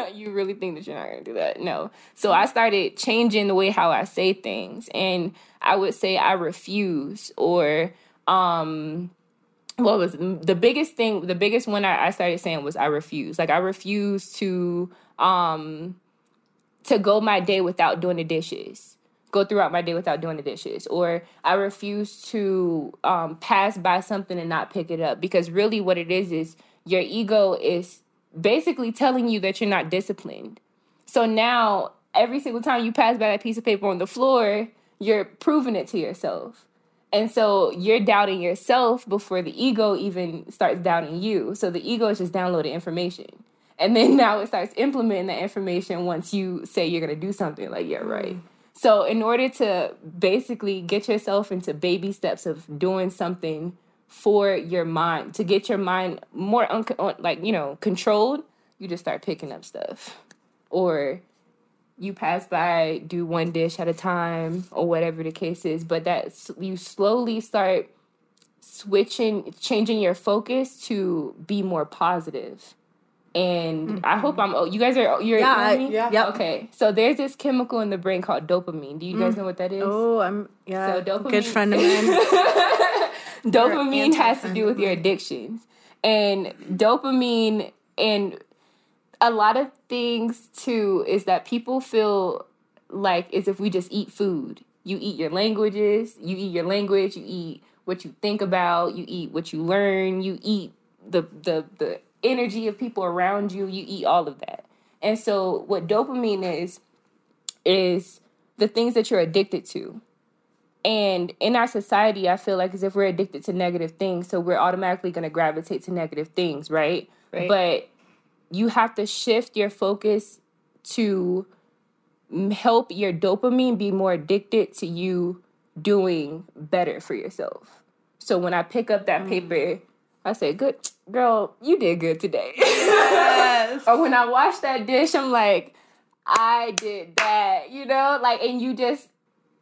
S7: you really think that you're not gonna do that? No. So I started changing the way how I say things, and I would say I refuse or um what was the biggest thing the biggest one I, I started saying was i refuse like i refuse to um to go my day without doing the dishes go throughout my day without doing the dishes or i refuse to um, pass by something and not pick it up because really what it is is your ego is basically telling you that you're not disciplined. So now every single time you pass by that piece of paper on the floor you're proving it to yourself. And so you're doubting yourself before the ego even starts doubting you. So the ego is just downloading information. And then now it starts implementing that information once you say you're going to do something like yeah right. mm. So, in order to basically get yourself into baby steps of doing something for your mind, to get your mind more un- like, you know, controlled, you just start picking up stuff or you pass by, do one dish at a time, or whatever the case is. But that you slowly start switching, changing your focus to be more positive. And mm-hmm. I hope I'm. Oh, you guys are. You're
S6: yeah, I, yeah. Yep.
S7: Okay, so there's this chemical in the brain called dopamine. Do you guys mm. know what that is?
S6: Oh, I'm yeah. So dopamine. Good friend of mine.
S7: dopamine has to do with your addictions, and dopamine and a lot of things too is that people feel like as if we just eat food. You eat your languages, you eat your language, you eat what you think about, you eat what you learn, you eat the the the energy of people around you, you eat all of that. And so what dopamine is is the things that you're addicted to. And in our society, I feel like as if we're addicted to negative things, so we're automatically going to gravitate to negative things, right? right? But you have to shift your focus to help your dopamine be more addicted to you doing better for yourself. So when I pick up that mm. paper, I say, "Good girl, you did good today." Yes. or when I wash that dish, I'm like, "I did that," you know, like, and you just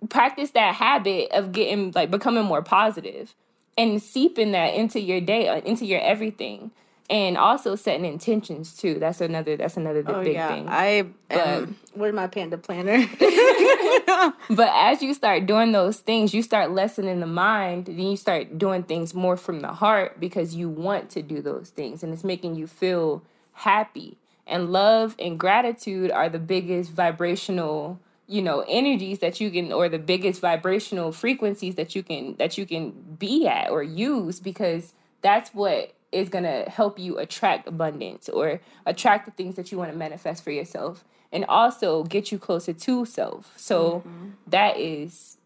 S7: practice that habit of getting like becoming more positive and seeping that into your day, uh, into your everything and also setting intentions too. That's another. That's another oh, big yeah. thing.
S6: I am. Where's my panda planner?
S7: but as you start doing those things, you start lessening the mind. Then you start doing things more from the heart because you want to do those things, and it's making you feel happy. And love and gratitude are the biggest vibrational you know energies that you can or the biggest vibrational frequencies that you can that you can be at or use because that's what is going to help you attract abundance or attract the things that you want to manifest for yourself and also get you closer to self. So mm-hmm. that is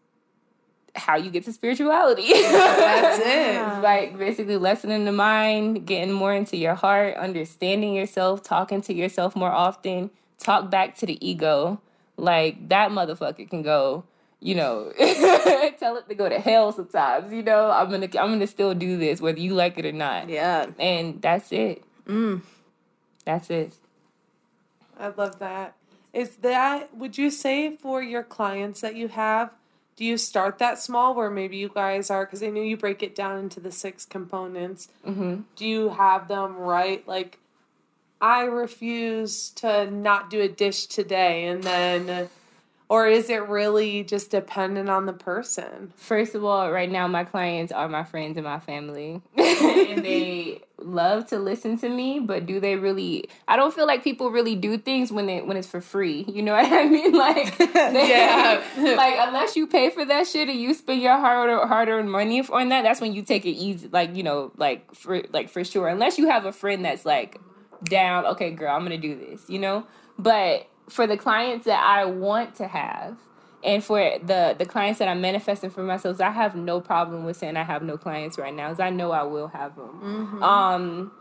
S7: how you get to spirituality. That's it. like basically lessening the mind, getting more into your heart, understanding yourself, talking to yourself more often, talk back to the ego. Like that motherfucker can go you know, tell it to go to hell sometimes, you know, I'm gonna I'm gonna still do this whether you like it or not.
S6: Yeah.
S7: And that's it. Mm. That's it.
S8: I love that. Is that would you say for your clients that you have, do you start that small where maybe you guys are because I know you break it down into the six components. Mm-hmm. Do you have them right like I refuse to not do a dish today and then or is it really just dependent on the person?
S7: First of all, right now my clients are my friends and my family. and they love to listen to me, but do they really I don't feel like people really do things when they when it's for free. You know what I mean? Like they, yeah. like unless you pay for that shit and you spend your hard hard earned money on that, that's when you take it easy like, you know, like for like for sure. Unless you have a friend that's like down, okay, girl, I'm gonna do this, you know? But for the clients that I want to have and for the the clients that I'm manifesting for myself, I have no problem with saying I have no clients right now, because I know I will have them. Mm-hmm. Um,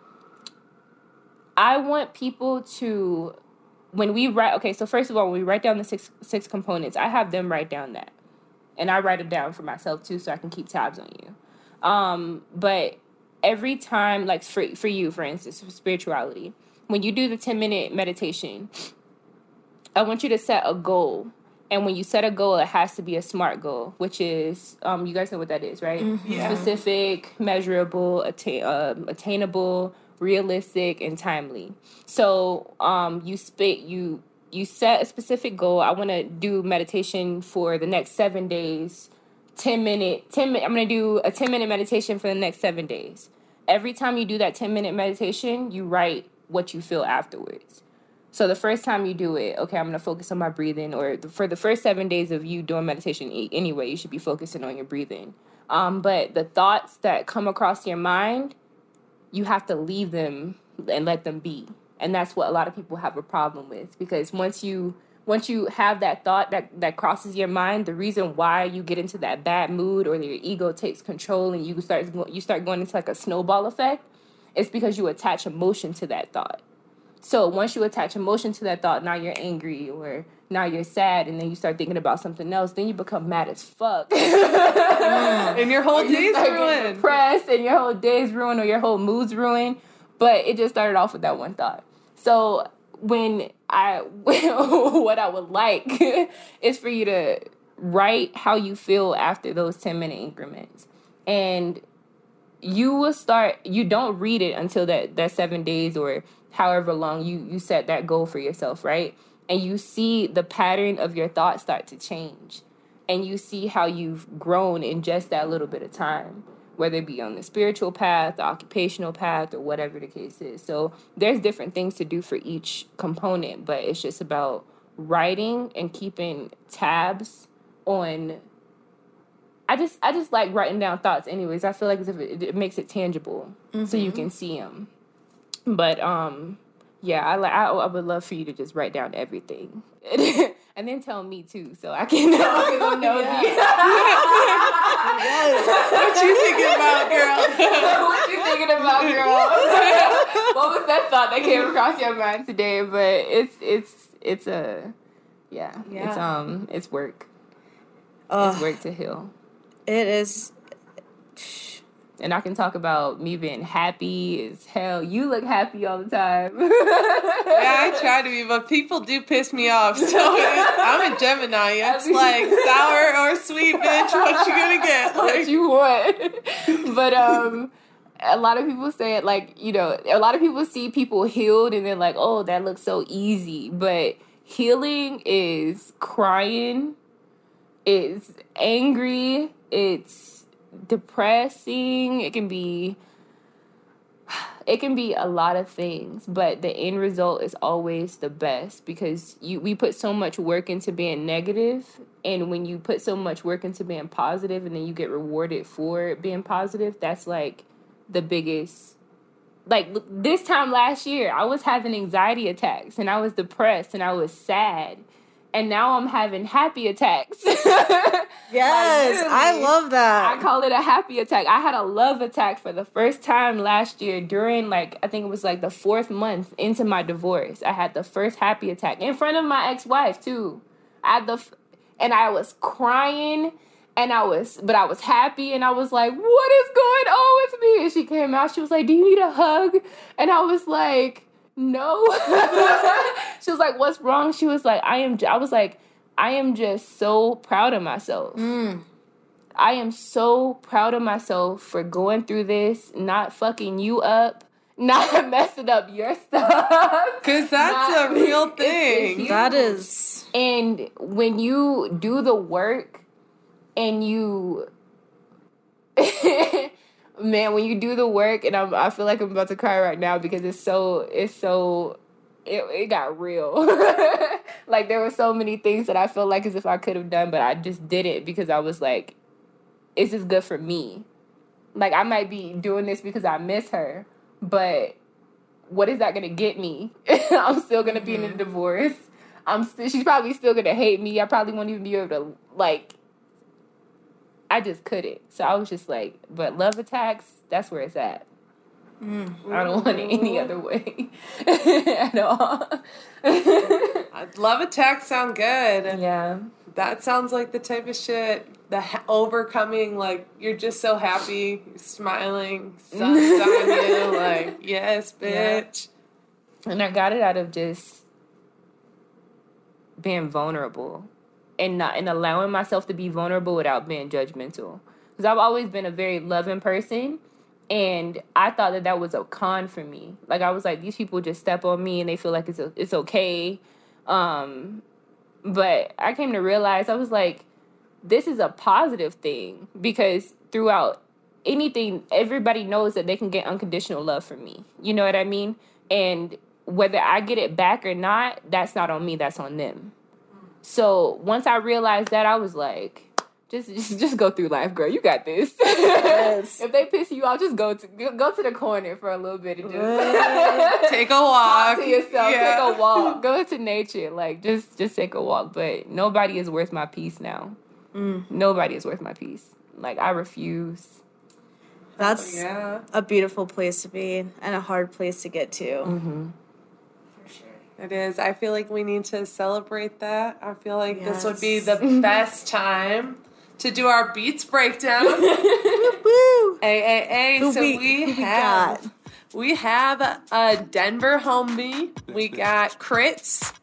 S7: I want people to when we write. Okay, so first of all, when we write down the six six components, I have them write down that, and I write them down for myself too, so I can keep tabs on you. Um, but every time, like for for you, for instance, for spirituality, when you do the ten minute meditation I want you to set a goal. And when you set a goal, it has to be a SMART goal, which is, um, you guys know what that is, right? Mm-hmm. Yeah. Specific, measurable, atta- uh, attainable, realistic, and timely. So um, you spit you you set a specific goal. I want to do meditation for the next seven days. 10 minute 10 minute i'm going to do a 10 minute meditation for the next seven days every time you do that 10 minute meditation you write what you feel afterwards so the first time you do it, okay, I'm gonna focus on my breathing. Or the, for the first seven days of you doing meditation, anyway, you should be focusing on your breathing. Um, but the thoughts that come across your mind, you have to leave them and let them be. And that's what a lot of people have a problem with because once you once you have that thought that that crosses your mind, the reason why you get into that bad mood or your ego takes control and you start you start going into like a snowball effect, it's because you attach emotion to that thought. So once you attach emotion to that thought, now you're angry or now you're sad, and then you start thinking about something else. Then you become mad as fuck, mm.
S8: and your whole day's ruined.
S7: Depressed, and your whole day's ruined, or your whole mood's ruined. But it just started off with that one thought. So when I what I would like is for you to write how you feel after those 10 minute increments. And you will start you don't read it until that that 7 days or however long you you set that goal for yourself, right? And you see the pattern of your thoughts start to change. And you see how you've grown in just that little bit of time whether it be on the spiritual path, the occupational path, or whatever the case is. So there's different things to do for each component, but it's just about writing and keeping tabs on I just I just like writing down thoughts anyways. I feel like it, it makes it tangible mm-hmm. so you mm-hmm. can see them. But um yeah, I like I, I would love for you to just write down everything. and then tell me too, so I can know. know
S8: what you thinking about, girl?
S7: what you thinking about, girl? what was that thought that came across your mind today? But it's it's it's a yeah, yeah. it's um it's work. Uh, it's work to heal.
S6: It is
S7: and I can talk about me being happy as hell. You look happy all the time.
S8: yeah, I try to be, but people do piss me off. So I'm a Gemini. It's like sour or sweet, bitch. What you gonna get?
S7: Like, what you want? But um. A lot of people say it like, you know, a lot of people see people healed and they're like, oh, that looks so easy. But healing is crying, it's angry, it's depressing, it can be it can be a lot of things, but the end result is always the best because you we put so much work into being negative and when you put so much work into being positive and then you get rewarded for being positive, that's like the biggest like this time last year, I was having anxiety attacks and I was depressed and I was sad and now I'm having happy attacks.
S6: yes, like, I love that.
S7: I call it a happy attack. I had a love attack for the first time last year during like I think it was like the fourth month into my divorce. I had the first happy attack in front of my ex-wife too. I had the and I was crying and I was but I was happy and I was like, "What is going on with me?" And she came out. She was like, "Do you need a hug?" And I was like, no. she was like, what's wrong? She was like, I am, I was like, I am just so proud of myself. Mm. I am so proud of myself for going through this, not fucking you up, not messing up your stuff.
S8: Because that's not, a real thing.
S6: That is.
S7: And when you do the work and you man, when you do the work, and I'm, I feel like I'm about to cry right now because it's so, it's so, it, it got real. like there were so many things that I feel like as if I could have done, but I just didn't because I was like, is this good for me? Like I might be doing this because I miss her, but what is that gonna get me? I'm still gonna be mm-hmm. in a mm-hmm. divorce. I'm st- she's probably still gonna hate me. I probably won't even be able to like I just couldn't. So I was just like, but love attacks, that's where it's at. Mm. I don't want it any other way at all.
S8: I love attacks sound good.
S7: Yeah.
S8: That sounds like the type of shit the ha- overcoming like you're just so happy, smiling, sun's on you, like yes, bitch.
S7: Yeah. And I got it out of just being vulnerable and not and allowing myself to be vulnerable without being judgmental. Because I've always been a very loving person, and I thought that that was a con for me. Like I was like, these people just step on me and they feel like it's a, it's okay. Um, but I came to realize I was like, this is a positive thing because throughout anything, everybody knows that they can get unconditional love from me. You know what I mean? And whether I get it back or not, that's not on me. That's on them. So once I realized that, I was like, just just, just go through life, girl. You got this. Yes. if they piss you off, just go to go to the corner for a little bit and just
S8: take a walk.
S7: Talk to yourself. Yeah. Take a walk. Go into nature. Like just just take a walk. But nobody is worth my peace now. Mm. Nobody is worth my peace. Like I refuse.
S6: That's oh, yeah. a beautiful place to be and a hard place to get to. Mm-hmm.
S8: It is. I feel like we need to celebrate that. I feel like yes. this would be the best time to do our beats breakdown. woo, woo. Hey, hey, hey. So we, we have we have a Denver homie. We got Crits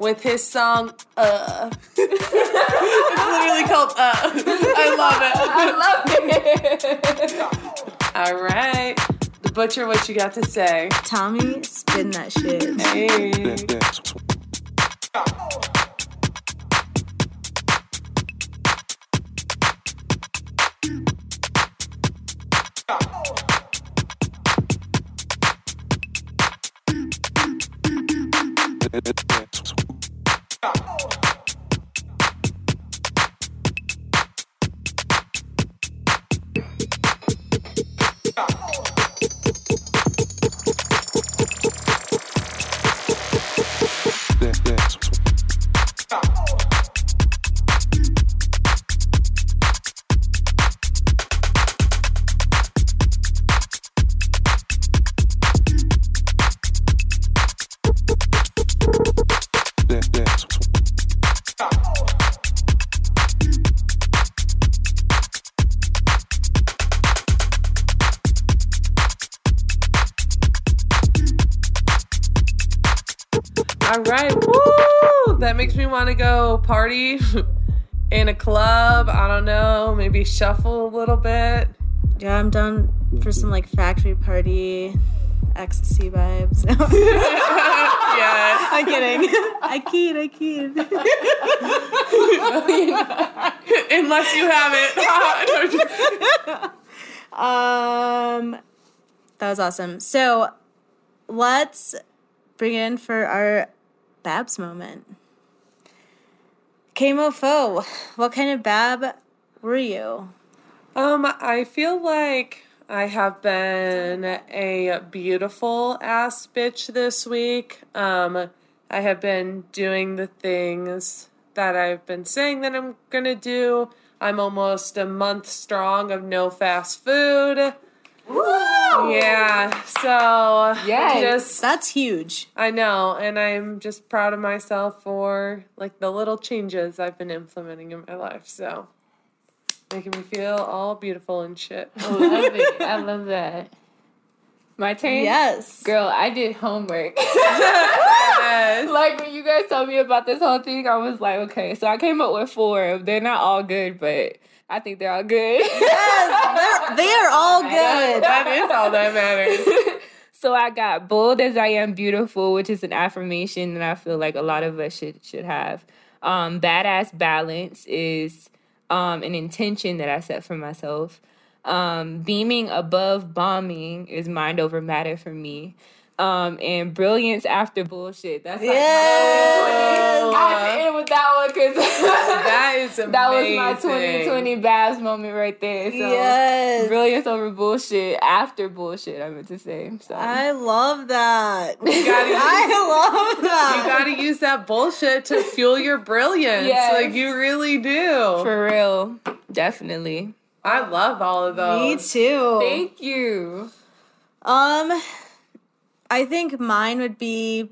S8: with his song Uh. it's literally called Uh. I love it. I love it. All right. The Butcher, what you got to say?
S6: Tommy, spin that shit.
S8: Hey. All right. Woo! That makes me want to go party in a club. I don't know. Maybe shuffle a little bit.
S6: Yeah, I'm done for some like factory party ecstasy vibes.
S8: yes.
S6: I'm kidding. I kid, I kid.
S8: Unless you have
S6: it. um, that was awesome. So let's bring it in for our Babs moment. K-Mofo, what kind of Bab were you?
S8: Um, I feel like I have been a beautiful ass bitch this week. Um, I have been doing the things that I've been saying that I'm gonna do. I'm almost a month strong of no fast food. Woo! Yeah, so
S6: yeah, just that's huge.
S8: I know, and I'm just proud of myself for like the little changes I've been implementing in my life. So making me feel all beautiful and shit.
S7: I love it. I love that. My turn?
S6: Yes.
S7: Girl, I did homework. yes. Like when you guys told me about this whole thing, I was like, okay, so I came up with four. They're not all good, but I think they're all good.
S6: yes, they're, they are all good.
S8: that is all that matters.
S7: so I got bold as I am beautiful, which is an affirmation that I feel like a lot of us should should have. Um, badass balance is um, an intention that I set for myself. Um, beaming above bombing is mind over matter for me. Um, and brilliance after bullshit. That's like yes. I had to end with that one because
S8: that is amazing. that was
S7: my 2020 Babs moment right there. So yes. brilliance over bullshit after bullshit. I meant to say. So
S6: I love that. You gotta I love that.
S8: You gotta use that bullshit to fuel your brilliance. Yes. Like you really do.
S7: For real, definitely.
S8: I love all of those.
S6: Me too.
S7: Thank you.
S6: Um. I think mine would be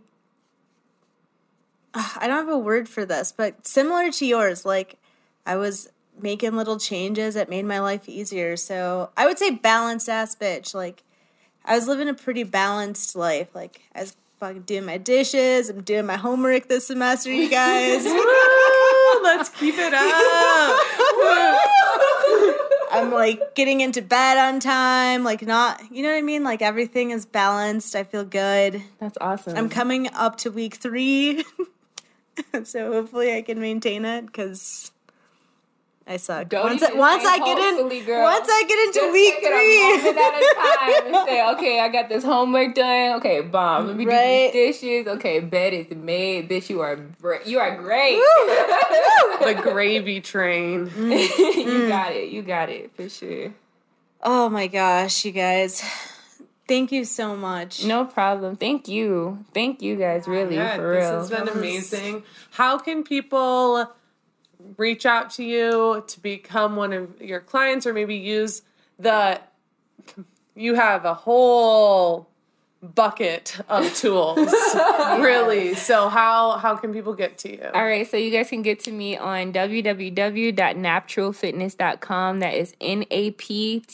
S6: uh, I don't have a word for this, but similar to yours, like I was making little changes that made my life easier. So I would say balanced ass bitch. Like I was living a pretty balanced life. Like I was fucking doing my dishes. I'm doing my homework this semester, you guys.
S8: Woo, let's keep it up.
S6: I'm like getting into bed on time, like not, you know what I mean? Like everything is balanced. I feel good.
S7: That's awesome.
S6: I'm coming up to week three. so hopefully I can maintain it because I suck. Don't once I, once I get in, girl. once I get into Just week three,
S7: at a time and say, okay, I got this homework done. Okay, bomb. Let me right. do these dishes. Okay, bed is made. Bitch, you are you are great.
S8: the gravy train.
S7: Mm. you got it. You got it for sure.
S6: Oh my gosh, you guys. Thank you so much.
S7: No problem. Thank you. Thank you guys, really, yeah, for real.
S8: This has been amazing. How can people reach out to you to become one of your clients or maybe use the you have a whole bucket of tools really. So how how can people get to you?
S7: All right so you guys can get to me on www.napturalfitness.com that is n-a-p-t-u-r-a-l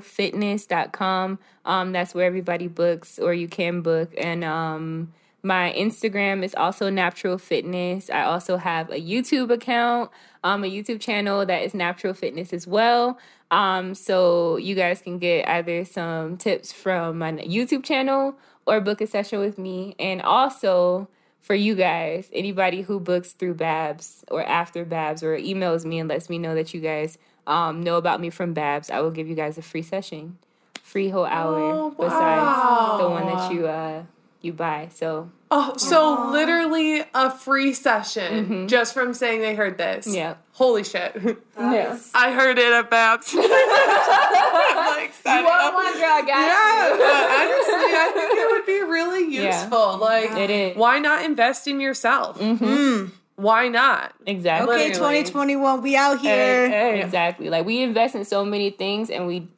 S7: fitness.com um that's where everybody books or you can book. And um my Instagram is also Naptural Fitness. I also have a YouTube account, um, a YouTube channel that is Naptural Fitness as well. Um, so you guys can get either some tips from my YouTube channel or book a session with me. And also for you guys, anybody who books through Babs or after Babs or emails me and lets me know that you guys um, know about me from Babs, I will give you guys a free session, free whole hour oh, wow. besides the one that you uh, you buy. So
S8: Oh, so Aww. literally a free session mm-hmm. just from saying they heard this. Yeah. Holy shit. Yeah. I heard it at Babs. I'm
S7: like excited. You want one girl, I got
S8: yeah, honestly, I think it would be really useful. Yeah. Like, it is. why not invest in yourself? Mm-hmm. Mm. Why not?
S7: Exactly.
S6: Okay, 2021, we out here.
S7: Hey, hey. Exactly. Like we invest in so many things and we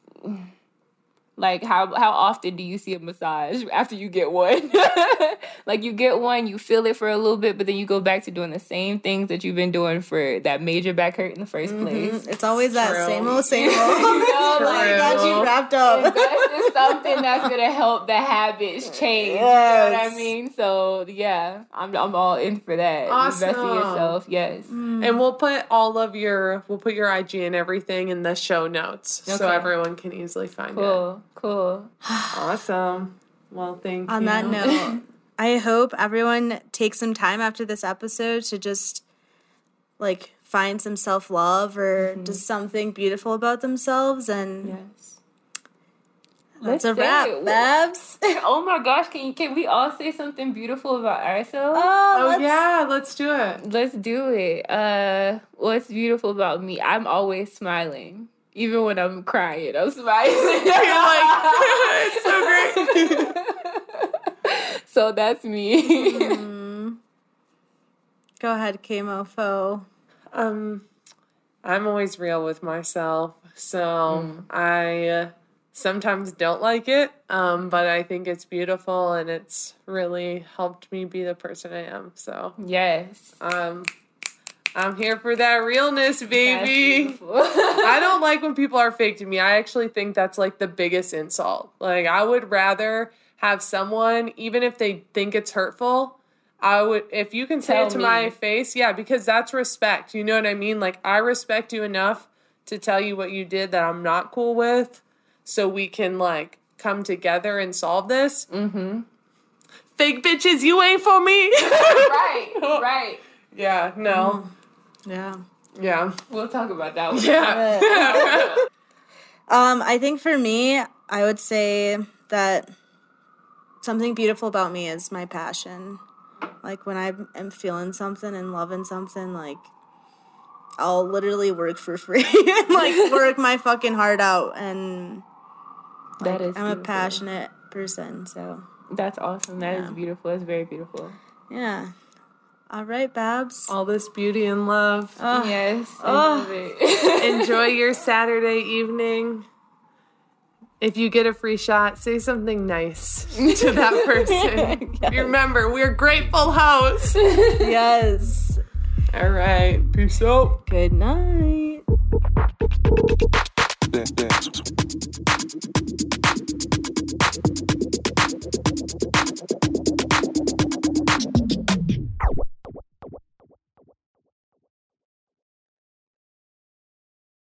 S7: like how how often do you see a massage after you get one? like you get one, you feel it for a little bit, but then you go back to doing the same things that you've been doing for that major back hurt in the 1st mm-hmm. place.
S6: It's always True. that same old, same old. you know, like got you wrapped up.
S7: Invest in something that's gonna help the habits change. Yes. You know what I mean? So yeah, I'm I'm all in for that. Awesome. Invest in yourself, yes.
S8: Mm. And we'll put all of your we'll put your IG and everything in the show notes okay. so everyone can easily find
S7: cool. it. Cool.
S8: awesome. Well, thank
S6: On
S8: you.
S6: On that note, I hope everyone takes some time after this episode to just like find some self love or mm-hmm. just something beautiful about themselves and yes. That's Let's a wrap. Babs.
S7: oh my gosh, can can we all say something beautiful about ourselves?
S8: Oh, oh yeah, let's do it.
S7: Let's do it. Uh, what's beautiful about me? I'm always smiling. Even when I'm crying, I'm smiling. You're like, it's so great. so that's me. Mm.
S6: Go ahead, K-Mofo.
S8: Um, I'm always real with myself, so mm. I uh, sometimes don't like it, um, but I think it's beautiful and it's really helped me be the person I am. So
S7: yes,
S8: um, I'm here for that realness, baby. I don't like when people are fake to me. I actually think that's like the biggest insult. Like I would rather have someone, even if they think it's hurtful, I would if you can say Tell it to me. my face, yeah, because that's respect. You know what I mean? Like I respect you enough to tell you what you did that I'm not cool with, so we can like come together and solve this. Mm-hmm. Fake bitches, you ain't for me.
S7: right, right.
S8: Yeah, no. Mm.
S6: Yeah.
S8: Yeah.
S7: We'll talk about that one.
S8: Yeah.
S6: um, I think for me, I would say that something beautiful about me is my passion. Like when I am feeling something and loving something, like I'll literally work for free and like work my fucking heart out and like, that is I'm beautiful. a passionate person, so
S7: that's awesome. That yeah. is beautiful. That's very beautiful.
S6: Yeah. All right, Babs.
S8: All this beauty and love.
S7: Oh. Yes.
S8: Oh. Enjoy your Saturday evening. If you get a free shot, say something nice to that person. yes. Remember, we're grateful house.
S6: yes.
S8: All right. Peace out.
S6: Good night.